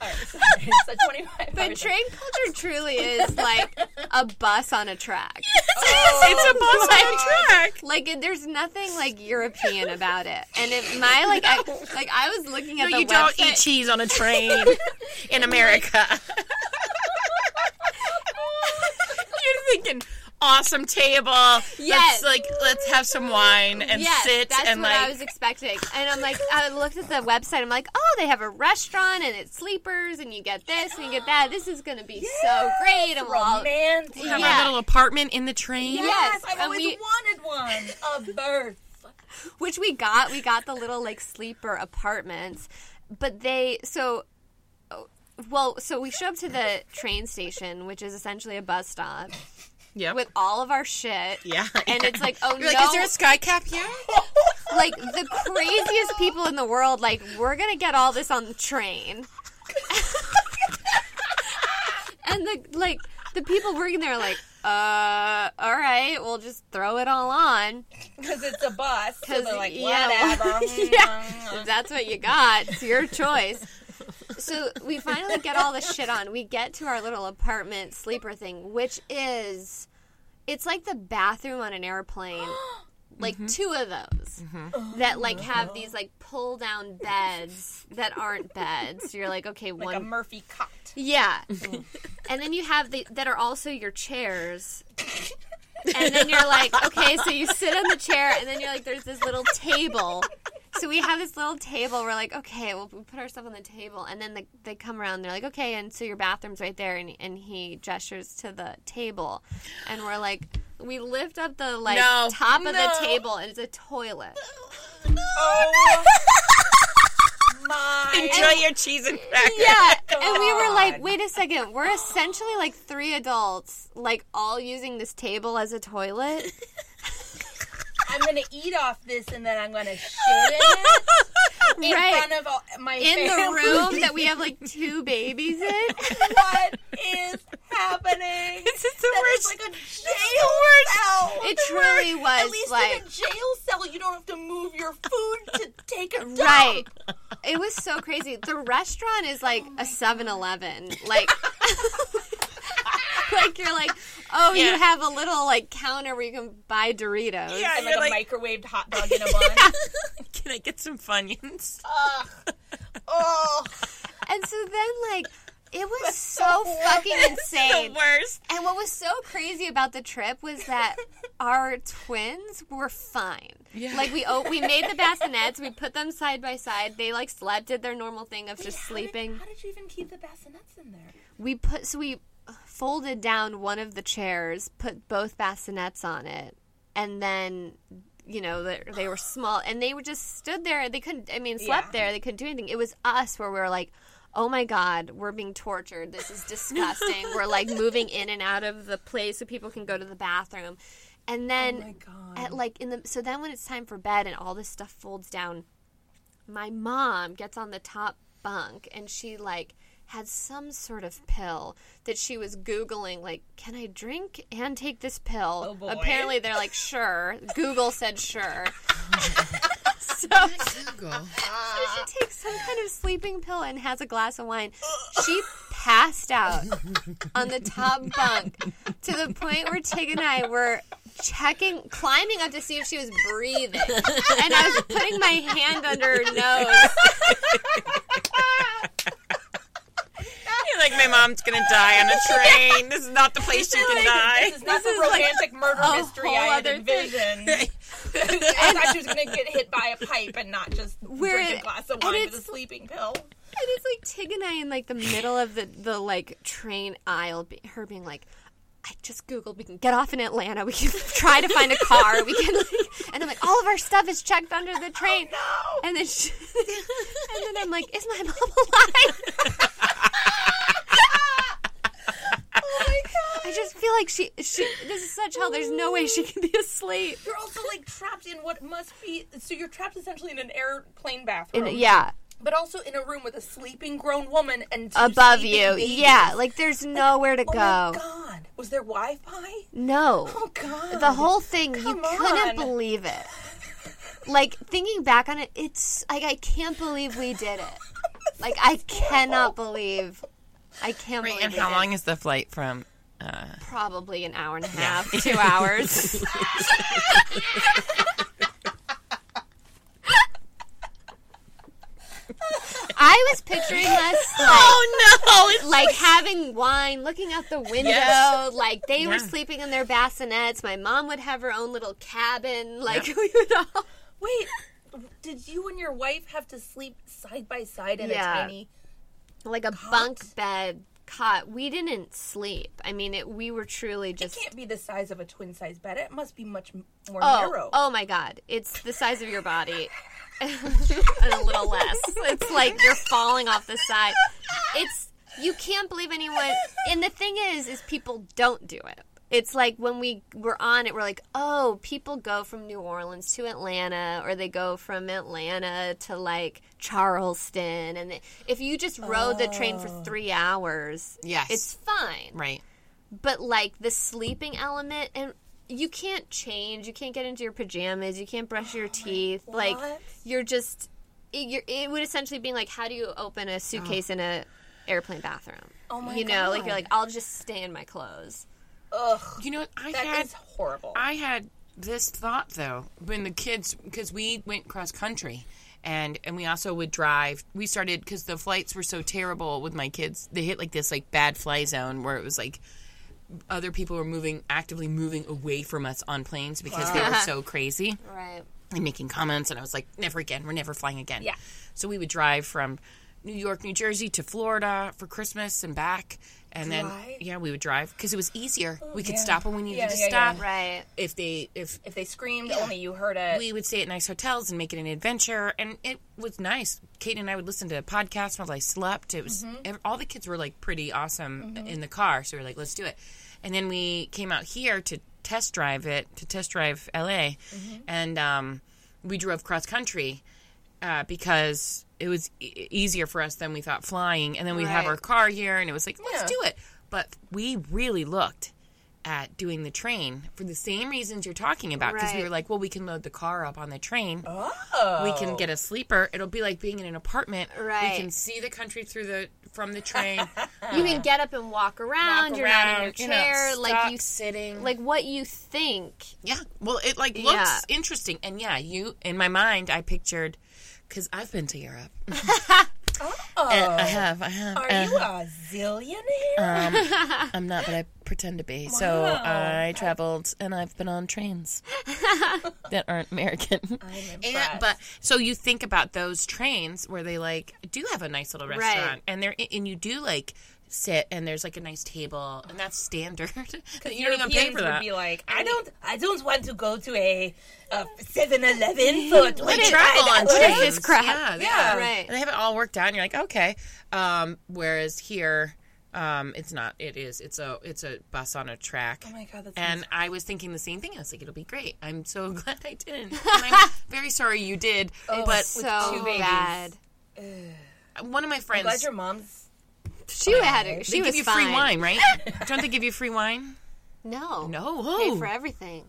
All right, sorry. So But train culture truly is like a bus on a track. it's a bus on a oh track. Like it, there's nothing like European about it. And if my like I like I was looking at No, the you don't eat cheese on a train in America. You're thinking awesome table. Yes. Let's like let's have some wine and yes, sit that's and what like I was expecting. And I'm like, I looked at the website. I'm like, oh, they have a restaurant and it's sleepers, and you get this and you get that. This is gonna be so great. And we'll all, romantic. have Yeah. a little apartment in the train. Yes, I've and always we- wanted one. A berth. which we got. We got the little like sleeper apartments, but they so. oh, Well, so we show up to the train station, which is essentially a bus stop, yeah with all of our shit. yeah. And it's like, oh You're like, no, is there a sky cap here? like the craziest people in the world. Like, we're gonna get all this on the train, and the like the people working there are like, uh, all right, we'll just throw it all on. Because it's a bus. Because they're like, yeah, whatever. yeah, if that's what you got. It's your choice. So we finally get all the shit on. We get to our little apartment sleeper thing, which is, it's like the bathroom on an airplane. Like mm-hmm. two of those mm-hmm. oh, that like have these like pull down beds that aren't beds. You're like, okay, Like one a Murphy cot. yeah. Mm. and then you have the that are also your chairs. And then you're like, okay, so you sit on the chair, and then you're like, there's this little table. So we have this little table. We're like, okay, we'll we put our stuff on the table, and then they, they come around. And They're like, okay, and so your bathroom's right there, and and he gestures to the table, and we're like, we lift up the like No. top of No. the table, and it's a toilet. Oh my. Enjoy your cheese and crackers. Yeah, and we were like, wait a second, we're essentially like three adults, like all using this table as a toilet. I'm gonna eat off this and then I'm gonna shit in it in Right. front of all, my In the room that we have like two babies in. what is happening? This is the That is worst. like a jail cell. It truly was At least like in a jail cell, you don't have to move your food to take a dump. right. It was so crazy. The restaurant is like a 7-Eleven. Like like you're like, "Oh, Yeah. you have a little like counter where you can buy Doritos." Yeah, And like, like, a microwaved hot dog in a bun. can I get some Funyuns? Ugh. Oh, And so then like it was so so fucking insane. the worst. And what was so crazy about the trip was that our twins were fine. Yeah. Like we oh, we made the bassinets, we put them side by side. They like slept, did their normal thing of just How did- sleeping. how did you even keep the bassinets in there? We put so we folded down one of the chairs, put both bassinets on it, and then you know they, they were small and they were just stood there. They couldn't. I mean, slept Yeah. there. They couldn't do anything. It was us where we were like. Oh my God, we're being tortured. This is disgusting. we're like moving in and out of the place so people can go to the bathroom. And then Oh at like in the so then when it's time for bed and all this stuff folds down, my mom gets on the top bunk and she like had some sort of pill that she was googling like can i drink and take this pill Oh, boy. apparently they're like sure google said sure so Google. so she takes some kind of sleeping pill and has a glass of wine. She passed out on the top bunk to the point where Tig and I were checking, climbing up to see if she was breathing. And I was putting my hand under her nose. You're like, my mom's gonna die on a train. This is not the place she can die. This is not This the is like romantic murder a mystery whole I had other thing. envisioned. I thought she was going to get hit by a pipe and not just Where drink it- a glass of and wine with a sleeping pill. And it's like Tig and I in like the middle of the, the like train aisle, be, her being like, I just googled. We can get off in Atlanta. We can try to find a car. We can, like, and I'm like, all of our stuff is checked under the train. Oh, And then, she, and then I'm like, is my mom alive? Oh just feel like she she this is such hell. There's no way she can be asleep. You're also like trapped in what must be. So you're trapped essentially in an airplane bathroom. In- bathroom. yeah, But also in a room with a sleeping grown woman and two above you. babies. Yeah, like there's nowhere to Oh go. my god. Was there Wi-Fi? No. Oh god. the whole thing Come you Come couldn't believe it like thinking back on it it's like i can't believe we did it like i cannot believe i can't Right, believe and how did long is the flight from? Uh, probably an hour and a half two hours i was picturing us like oh no! like having wine, looking out the window, Yes. like they were Yeah. sleeping in their bassinets. My mom would have her own little cabin. Like we would all Wait. Did you and your wife have to sleep side by side in Yeah. a tiny? like a bunk bed cot. We didn't sleep. I mean, it, we were truly It just. can't be the size of a twin size bed. It must be much more Oh, narrow. oh my God! It's the size of your body, and a little less. It's like you're falling off the side. It's you can't believe anyone. And the thing is, is people don't do it. It's like when we were on it, we're like, oh, people go from New Orleans to Atlanta, or they go from Atlanta to like Charleston, and if you just rode the train for oh. three hours, Yes. it's fine right. but like the sleeping element and you can't change you can't get into your pajamas you can't brush your teeth like you're just it, you're, it would essentially be like how do you open a suitcase in a airplane bathroom Oh my god. you know like you're like i'll just stay in my clothes Ugh. You know. I That had is horrible. I had this thought though when the kids because we went cross country and and we also would drive. We started because the flights were so terrible with my kids. They hit like this like bad fly zone where it was like other people were moving actively moving away from us on planes because they were so crazy right and making comments and I was like never again we're never flying again Yeah. so we would drive from New York New Jersey to Florida for Christmas and back and then Drive? yeah we would drive because it was easier. Oh, we could yeah. stop when we needed Yeah, to yeah, yeah. stop. Right. If they if if they screamed, only you heard it. we would stay at nice hotels and make it an adventure and it was nice. Kate and i would listen to podcasts while i slept. It was mm-hmm. ev- all the kids were like pretty awesome mm-hmm. in the car so we were like let's do it. And then we came out here to test drive it to test drive la mm-hmm. and um, we drove cross country uh, because it was e- easier for us than we thought flying. And then we have Right. our car here and it was like let's Yeah. do it. But we really looked at doing the train for the same reasons you're talking about. Because we Right. were like well we can load the car up on the train. Oh. we can get a sleeper. It'll be like being in an apartment. Right. we can see the country through the from the train. You can get up and walk around. Walk you're not in your around, you know, chair. Like stuck you sitting. like what you think. Yeah. Well it like looks Yeah. interesting. And yeah you in my mind i pictured because i've been to europe Oh. And I have, I have. Are uh, you a zillionaire? I'm not, but I pretend to be. So Wow. I traveled and I've been on trains that aren't American. I'm And, impressed. but so you think about those trains where they like do have a nice little restaurant, and they're and you do like sit and there's like a nice table, and that's standard. you don't even pay Europeans for that. Would be like, I don't, I don't want to go to a Seven Eleven for They twenty travel on what is trains. this crap? Yeah, they Yeah. Right. And they have it all worked out, and you're like, okay. Um, whereas here, um, it's not. It is. It's a. It's a bus on a track. Oh my god, that's And I was thinking the same thing. I was like, it'll be great. I'm so glad I didn't. And I'm very sorry you did. but so two babies. bad one of my I'm friends, glad your mom's. She had it she they was give you fine. free wine, right? Don't they give you free wine? no No. pay for everything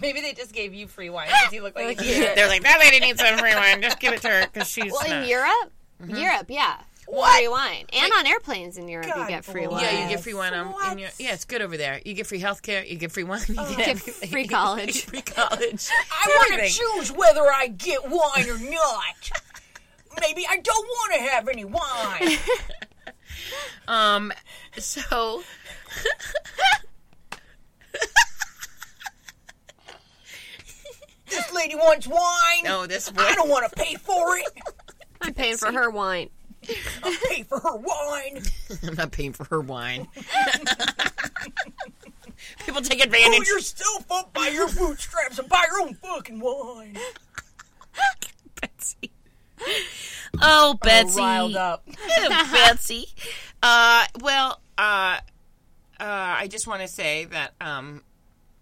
Maybe they just gave you free wine because you look like a kid. They're like, that lady needs some free wine. Just give it to her because she's. Well, not- in Europe, Mm-hmm. Europe, yeah, What? free wine, and on airplanes in Europe, God you get free bless. wine. Yeah, you get free wine. On, in What? your, yeah, it's good over there. You get free health care. You get free wine. You get Get everything. free college. free college. I want to Everything. choose whether I get wine or not. Maybe I don't want to have any wine. Um, so This lady wants wine. no, this I don't want to pay for it. I'm paying for her wine. I'll pay for her wine. I'm not paying for her wine. People take Pull advantage. yourself up by your bootstraps and buy your own fucking wine. Betsy. Oh, Betsy. Riled up. Betsy. Uh, well, uh, I just want to say that um,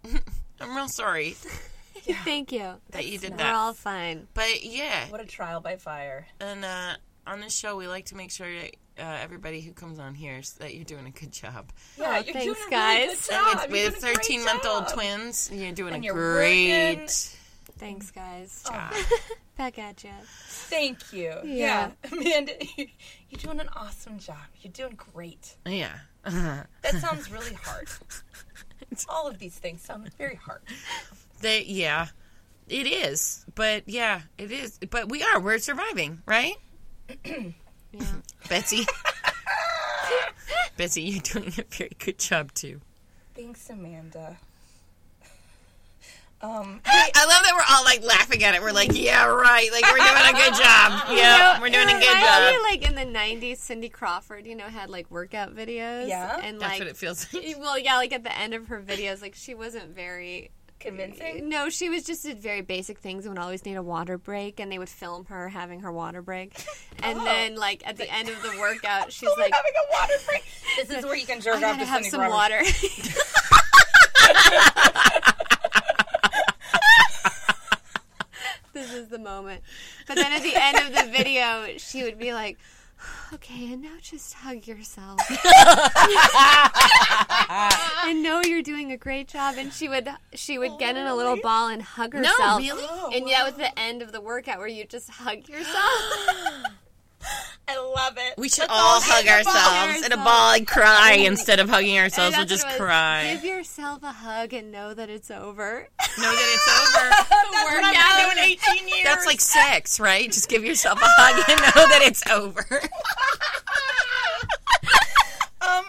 I'm real sorry Thank you. that you did that. We're all fine. But yeah, What a trial by fire. and uh, on this show, we like to make sure that uh, everybody who comes on hears that you're doing a good job. Yeah, Oh, you're thanks, doing a really guys. good job. with, You're with doing a great 13 month old twins, you're doing And a you're great working. Thanks, guys. job. Back at you. Thank you. Yeah. Yeah. Amanda, you're doing an awesome job. You're doing great. Yeah. That sounds really hard. All of these things sound very hard. They, yeah, it is. But yeah, it is. But we are. We're surviving, right? Yeah. Betsy. Betsy, you're doing a very good job too. Thanks, Amanda. Um, I love that we're all like laughing at it. We're like, yeah, right. Like we're doing a good job. Yeah, we're doing a good I job. like in the '90s, Cindy Crawford, you know, had like workout videos. Yeah? and That's like, what it feels like. well, yeah, like at the end of her videos, like she wasn't very. convincing. No, she was just did very basic things and would always need a water break, and they would film her having her water break, and Oh. then like at the end of the workout, she's We're like, having a water break. This is where you can jerk "I off gotta to have Cindy some Crawford. water." This is the moment. But then at the end of the video, she would be like, "Okay, and now just hug yourself." and know you're doing a great job. And she would she would get in a little ball and hug herself. No, really? And that was the end of the workout where you just hug yourself. I love it. We should Let's all get hug in ourselves in a ball and cry instead of hugging ourselves. And We'll just what it was. cry. Give yourself a hug and know that it's over. Know that it's over. That's what I've been doing 18 years. That's like sex, right? Just give yourself a hug and know that it's over. Um,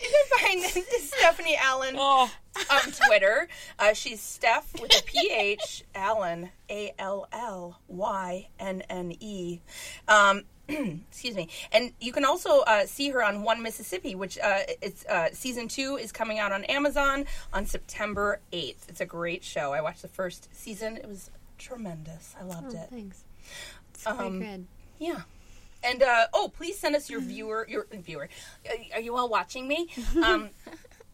you can find Stephanie Allynne Oh. on Twitter. Uh, she's Steph with a PH, Allynne, A L L Y N N E. Um, excuse me. And you can also uh, see her on One Mississippi, which uh, it's uh, season two is coming out on Amazon on September 8th. It's a great show. I watched the first season, it was tremendous. I loved it. Thanks. It's quite Um, good. Yeah. And uh, oh, please send us your viewer, your viewer. Are you all watching me? Um,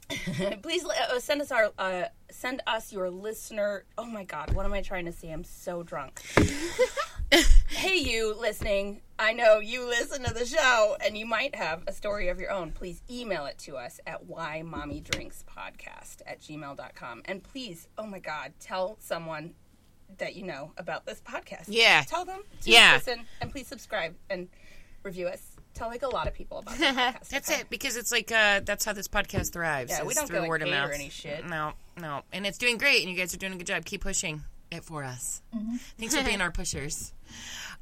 please uh, send us our uh, send us your listener. Oh my God, what am I trying to say? I'm so drunk. hey, you listening? I know you listen to the show, and you might have a story of your own. Please email it to us at why mommy drinks podcast at gmail.com. And please, oh my God, tell someone that you know about this podcast. Yeah. Tell them to Yeah. listen and please subscribe and review us. Tell like a lot of people about this podcast. That's okay? it, because it's like uh, that's how this podcast thrives. Yeah, we don't through get, like, word of paid or any shit. No, no, and it's doing great, and you guys are doing a good job. Keep pushing it for us. Mm-hmm. Thanks for being our pushers.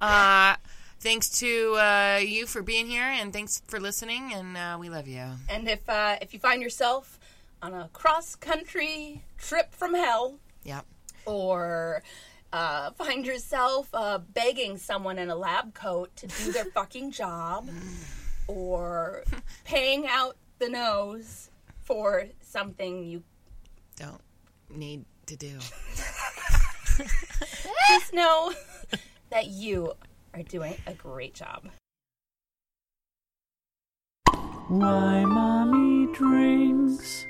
Uh, thanks to uh, you for being here, and thanks for listening. And uh, we love you. And if uh, if you find yourself on a cross country trip from hell, Yep. or uh, find yourself uh, begging someone in a lab coat to do their fucking job, or paying out the nose for something you Don't need to do. just know that you are doing a great job. My mommy drinks.